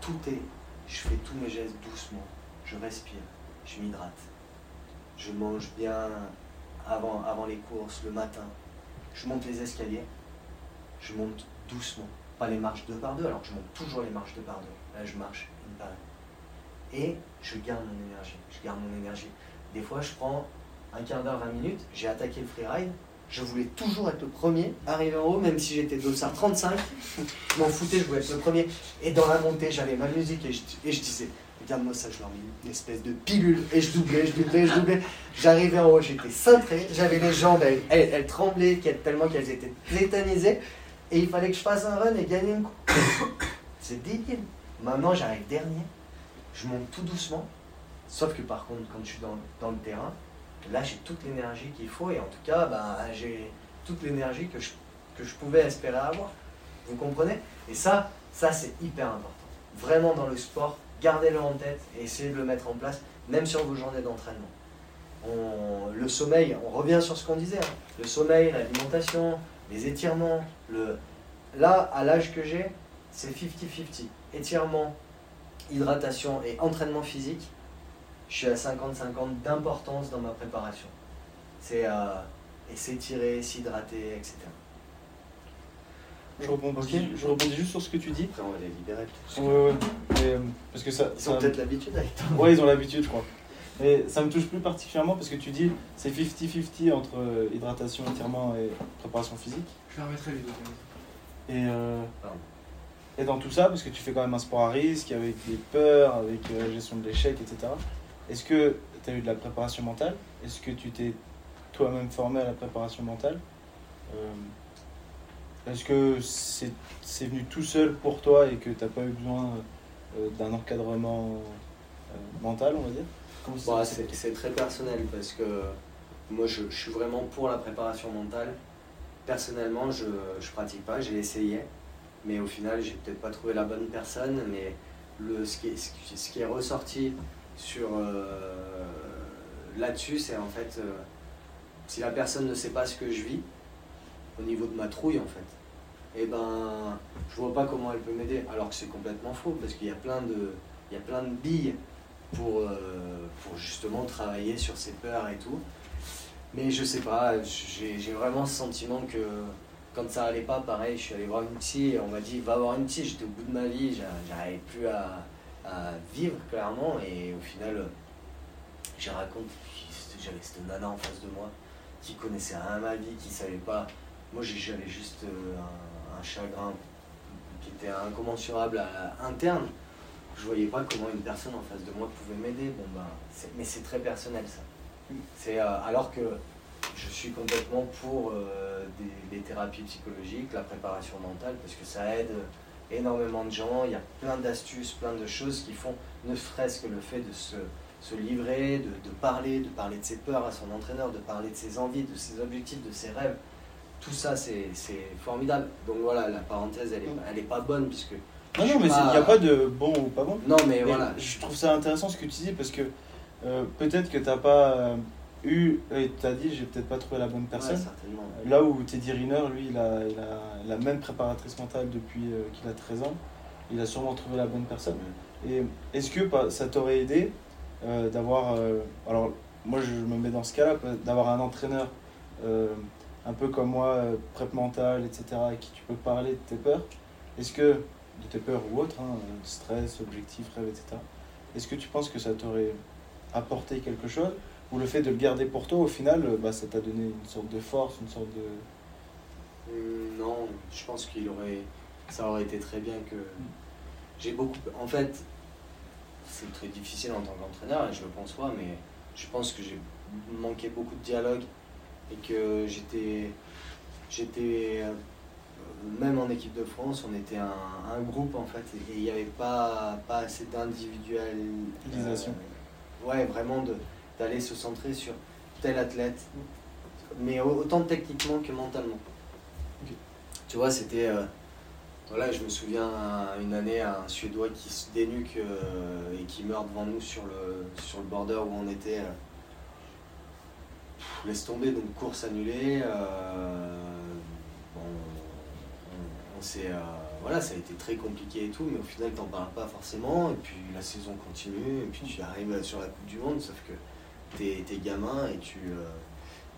Tout est. Je fais tous mes gestes doucement. Je respire. Je m'hydrate. Je mange bien avant, avant les courses, le matin. Je monte les escaliers. Je monte doucement. Pas les marches deux par deux, alors que je monte toujours les marches deux par deux. Là, je marche une par une. Et je garde mon énergie. Je garde mon énergie. Des fois, je prends un quart d'heure, 20 minutes. J'ai attaqué le freeride. Je voulais toujours être le premier, arriver en haut, même si j'étais dossard 35. Je m'en foutais, je voulais être le premier. Et dans la montée, j'avais ma musique et je, disais, regarde-moi ça, je leur mets une espèce de pilule. Et je doublais, je doublais, je doublais. J'arrivais en haut, j'étais cintré, j'avais les jambes, elles, tremblaient tellement qu'elles étaient tétanisées. Et il fallait que je fasse un run et gagner une coupe. (coughs) C'est débile. Maintenant, j'arrive dernier. Je monte tout doucement. Sauf que par contre, quand je suis dans, dans le terrain, là, j'ai toute l'énergie qu'il faut. Et en tout cas, bah, j'ai toute l'énergie que je, que je pouvais espérer avoir. Vous comprenez? Et ça, ça c'est hyper important. Vraiment dans le sport, gardez-le en tête et essayez de le mettre en place, même sur vos journées d'entraînement. Le sommeil, on revient sur ce qu'on disait, hein. le sommeil, l'alimentation, les étirements. Le... Là, à l'âge que j'ai, c'est 50-50. Étirement, hydratation et entraînement physique, je suis à 50-50 d'importance dans ma préparation. C'est euh, s'étirer, s'hydrater, etc. Je rebondis, je rebondis juste sur ce que tu dis. Après, on va les libérer. Ouais, ouais. Mais, euh, parce que ça. Ils ont peut-être l'habitude avec toi. Ouais, ils ont l'habitude, je crois. Mais ça me touche plus particulièrement parce que tu dis c'est 50-50 entre euh, hydratation, étirement et préparation physique. Je la remettrai les deux. Et, euh, Pardon. Et dans tout ça, parce que tu fais quand même un sport à risque, avec des peurs, avec euh, la gestion de l'échec, etc. Est-ce que tu as eu de la préparation mentale? Est-ce que tu t'es toi-même formé à la préparation mentale? Euh, Est-ce que c'est c'est venu tout seul pour toi et que tu n'as pas eu besoin euh, d'un encadrement mental, on va dire? Comment ça Bon, s'est c'est passé? c'est très personnel parce que moi je, je suis vraiment pour la préparation mentale. Personnellement, je ne pratique pas, j'ai essayé, mais au final, j'ai peut-être pas trouvé la bonne personne. Mais le, ce, qui est, ce qui- est ressorti sur euh, là-dessus, c'est en fait euh, si la personne ne sait pas ce que je vis, au niveau de ma trouille en fait, et ben je vois pas comment elle peut m'aider. Alors que c'est complètement faux parce qu'il y a plein de, il y a plein de billes pour, euh, pour justement travailler sur ses peurs et tout. Mais je sais pas, j'ai vraiment ce sentiment que quand ça allait pas, pareil, je suis allé voir une psy on m'a dit va voir une psy, j'étais au bout de ma vie, j'a- j'arrivais plus à, vivre clairement et au final, j'ai raconté, j'avais cette nana en face de moi qui connaissait rien à ma vie, qui savait pas. Moi j'avais juste euh, un, chagrin qui était incommensurable à, interne, je voyais pas comment une personne en face de moi pouvait m'aider. Bon, ben, mais c'est très personnel ça. C'est euh, alors que je suis complètement pour euh, des, des thérapies psychologiques, la préparation mentale, parce que ça aide énormément de gens. Il y a plein d'astuces, plein de choses qui font, ne serait-ce que le fait de se, se livrer, de, de parler, de parler de ses peurs à son entraîneur, de parler de ses envies, de ses objectifs, de ses rêves. Tout ça, c'est c'est formidable. Donc voilà, la parenthèse, elle est, elle est pas bonne, puisque... Non, non, mais il n'y a pas de bon ou pas bon. Non, mais Mais voilà. Je trouve ça intéressant ce que tu dis parce que euh, peut-être que t'as pas euh, eu, et tu as dit, j'ai peut-être pas trouvé la bonne personne. Là où Teddy Riner, lui, il a, il a la même préparatrice mentale depuis euh, qu'il a 13 ans. Il a sûrement trouvé la bonne personne. Et est-ce que pas- ça t'aurait aidé euh, d'avoir. euh, alors, moi, je me mets dans ce cas-là, quoi, d'avoir un entraîneur un peu comme moi, prep mental, etc., à qui tu peux parler de tes peurs? Est-ce que. de tes peurs ou autres, hein, stress, objectifs, rêves, etc. Est-ce que tu penses que ça t'aurait apporté quelque chose? Ou le fait de le garder pour toi, au final, euh, bah, ça t'a donné une sorte de force, une sorte de. Hum, Non, je pense qu'il aurait, ça aurait été très bien que j'ai beaucoup. En fait, c'est très difficile en tant qu'entraîneur et je le conçois, mais je pense que j'ai manqué beaucoup de dialogue et que j'étais, j'étais euh, même en équipe de France, on était un, un groupe en fait et il n'y avait pas pas assez d'individualisation. ouais, vraiment de d'aller se centrer sur tel athlète, mais autant techniquement que mentalement. Tu vois, c'était. euh, voilà, je me souviens une année un Suédois qui se dénuque euh, et qui meurt devant nous sur le, sur le border où on était. euh, pff, laisse tomber, donc course annulée. euh, bon, on, on s'est. voilà, ça a été très compliqué et tout, mais au final, t'en parles pas forcément. Et puis la saison continue, et puis tu arrives sur la Coupe du Monde, sauf que t'es gamin et tu. euh,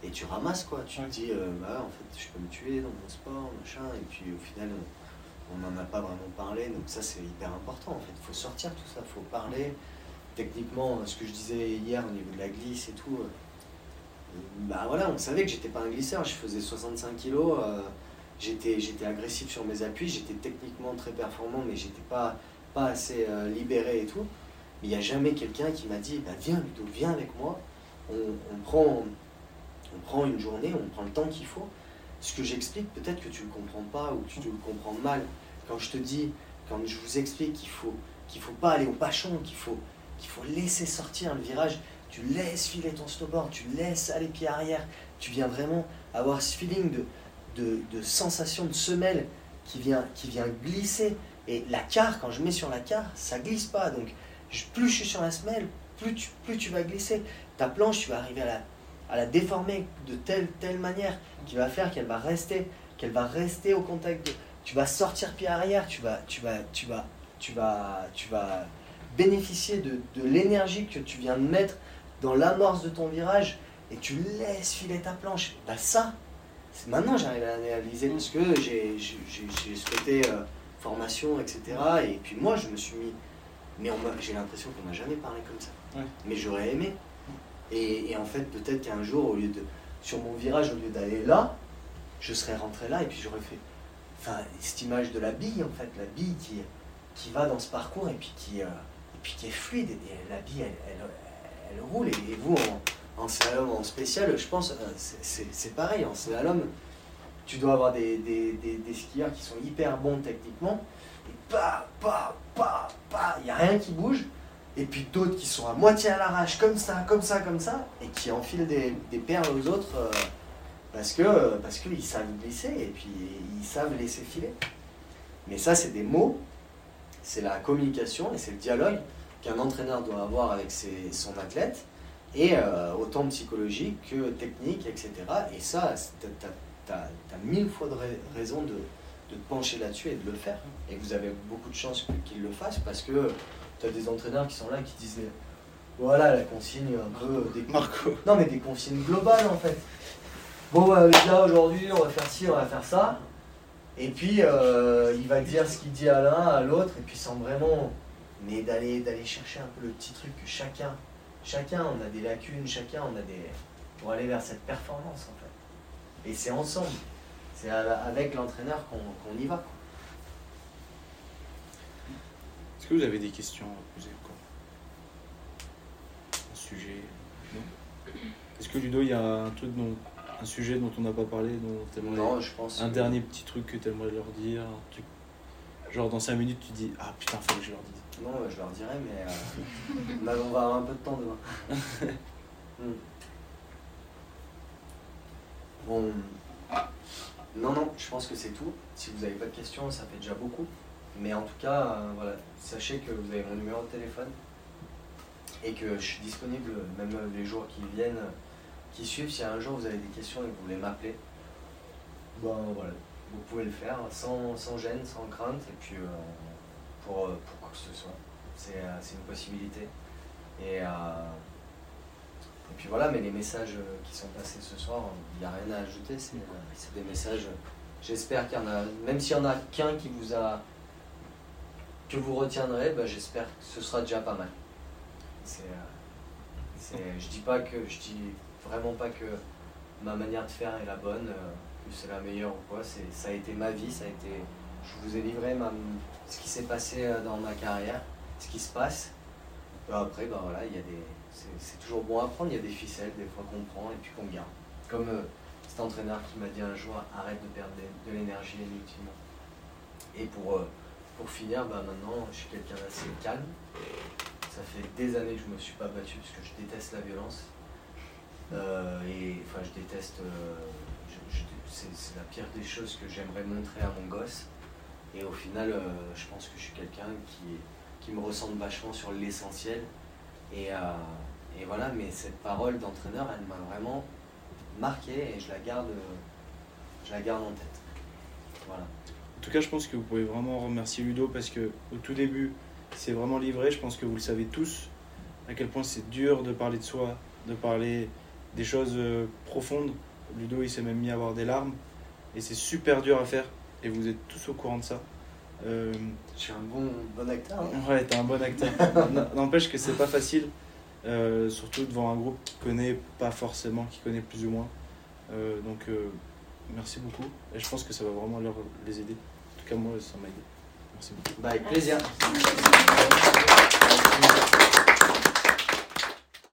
et tu ramasses quoi, tu Ouais. te dis, euh, bah en fait je peux me tuer dans mon sport, machin, et puis au final on n'en a pas vraiment parlé, donc ça c'est hyper important en fait, il faut sortir tout ça, il faut parler. Techniquement, ce que je disais hier au niveau de la glisse et tout, euh, bah voilà, on savait que j'étais pas un glisseur, je faisais 65 kilos, j'étais j'étais agressif sur mes appuis, j'étais techniquement très performant, mais j'étais pas, pas assez libéré et tout. Il n'y a jamais quelqu'un qui m'a dit, bah viens Ludo, viens avec moi, on, prend on prend une journée, on prend le temps qu'il faut. Ce que j'explique, peut-être que tu ne le comprends pas ou que tu le comprends mal. Quand je te dis, quand je vous explique qu'il faut qu'il faut pas aller au pachon, qu'il faut qu'il faut laisser sortir le virage, tu laisses filer ton snowboard, tu laisses aller pied arrière, tu viens vraiment avoir ce feeling de, de, de sensation de semelle qui vient, qui vient glisser. Et la carre, quand je mets sur la carre, ça glisse pas. Donc plus je suis sur la semelle, plus tu, vas glisser. Ta planche, tu vas arriver à la, déformer de telle telle manière qui va faire qu'elle va rester qu'elle va rester au contact tu vas sortir pied arrière tu vas tu vas tu vas tu vas tu vas bénéficier de, l'énergie que tu viens de mettre dans l'amorce de ton virage et tu laisses filer ta planche. Bah ça. Maintenant j'arrive à l'analyser parce que j'ai souhaité euh, formation etc et puis moi je me suis mis mais j'ai l'impression qu'on m'a jamais parlé comme ça Ouais. mais j'aurais aimé et, et en fait, peut-être qu'un jour, au lieu de, sur mon virage, au lieu d'aller là, je serais rentré là et puis j'aurais fait. Enfin, cette image de la bille, en fait, la bille qui, qui va dans ce parcours et puis qui, euh, et puis qui est fluide. Et la bille, elle, elle, elle roule. Et, vous, en, en slalom en spécial, je pense, euh, c'est- pareil. En slalom, tu dois avoir des, des, des, des skieurs qui sont hyper bons techniquement. Et pas, pas, pas, pas, il n'y a rien qui bouge et puis d'autres qui sont à moitié à l'arrache, comme ça, comme ça, comme ça, et qui enfilent des, des perles aux autres euh, parce que parce qu'ils savent glisser et puis ils savent laisser filer. Mais ça, c'est des mots, c'est la communication et c'est le dialogue qu'un entraîneur doit avoir avec ses- son athlète, et euh, autant psychologique que technique, etc. Et ça, tu as, mille fois de ra- raison de, de te pencher là-dessus et de le faire. Et vous avez beaucoup de chance qu'ils le fassent parce que tu as des entraîneurs qui sont là qui disent voilà la consigne un peu des Marco. non mais des consignes globales en fait. Bon bah, les gars aujourd'hui on va faire ci on va faire ça. Et puis euh, il va dire ce qu'il dit à l'un à l'autre et puis sans vraiment mais d'aller d'aller chercher un peu le petit truc que chacun chacun on a des lacunes chacun on a des pour aller vers cette performance en fait. Et c'est ensemble. C'est avec l'entraîneur qu'on qu'on y va quoi. Est-ce que vous avez des questions à poser encore Un sujet Non Est-ce que Ludo, il y a un truc dont, un sujet dont on n'a pas parlé, dont Non, je pense. un que- dernier petit truc que tu aimerais leur dire, un truc genre dans 5 minutes tu dis ah putain faut que je leur dise. Non, je leur dirai, mais euh, (laughs) on va avoir un peu de temps demain. (laughs) Hmm. Bon. Non, non, je pense que c'est tout. Si vous n'avez pas de questions, ça fait déjà beaucoup. Mais en tout cas, euh, voilà, sachez que vous avez mon numéro de téléphone et que je suis disponible même les jours qui viennent, qui suivent. Si un jour vous avez des questions et que vous voulez m'appeler, ben voilà, vous pouvez le faire sans, sans gêne, sans crainte, et puis euh, pour, euh, pour quoi que ce soit. C'est une possibilité. Et, et puis voilà, mais les messages qui sont passés ce soir, il n'y a rien à ajouter. C'est des messages, j'espère qu'il y en a, même s'il y en a qu'un qui vous a, que vous retiendrez, ben, j'espère que ce sera déjà pas mal. Euh, c'est- je dis pas que, je dis vraiment pas que ma manière de faire est la bonne, euh, que c'est la meilleure ou quoi. C'est, ça a été ma vie, ça a été, je vous ai livré ce qui s'est passé euh, dans ma carrière, ce qui se passe. Après, ben voilà, il y a des, c'est, toujours bon à prendre. Il y a des ficelles, des fois qu'on prend et puis qu'on garde. Comme cet entraîneur qui m'a dit un jour, arrête de perdre de, l'énergie inutilement. Et pour, pour finir, ben maintenant, je suis quelqu'un d'assez calme. Ça fait des années que je me suis pas battu parce que je déteste la violence. Euh, et enfin, je déteste. euh, c'est, la pire des choses que j'aimerais montrer à mon gosse. Et au final, euh, je pense que je suis quelqu'un qui, me ressemble vachement sur l'essentiel. Et, et voilà, mais cette parole d'entraîneur, elle m'a vraiment marqué et je la garde, je la garde en tête. Voilà. En tout cas je pense que vous pouvez vraiment remercier Ludo parce que au tout début c'est vraiment livré, je pense que vous le savez tous à quel point c'est dur de parler de soi, de parler des choses euh, profondes. Ludo il s'est même mis à avoir des larmes et c'est super dur à faire et vous êtes tous au courant de ça. Euh, Je suis un bon, bon acteur. hein. Ouais, t'es un bon acteur. (laughs) N'empêche que c'est pas facile, euh, surtout devant un groupe qui connaît pas forcément, qui connaît plus ou moins. Euh, donc merci beaucoup et je pense que ça va vraiment leur, les aider tout cas, moi, ça m'a aidé. Merci beaucoup. Bah, avec plaisir.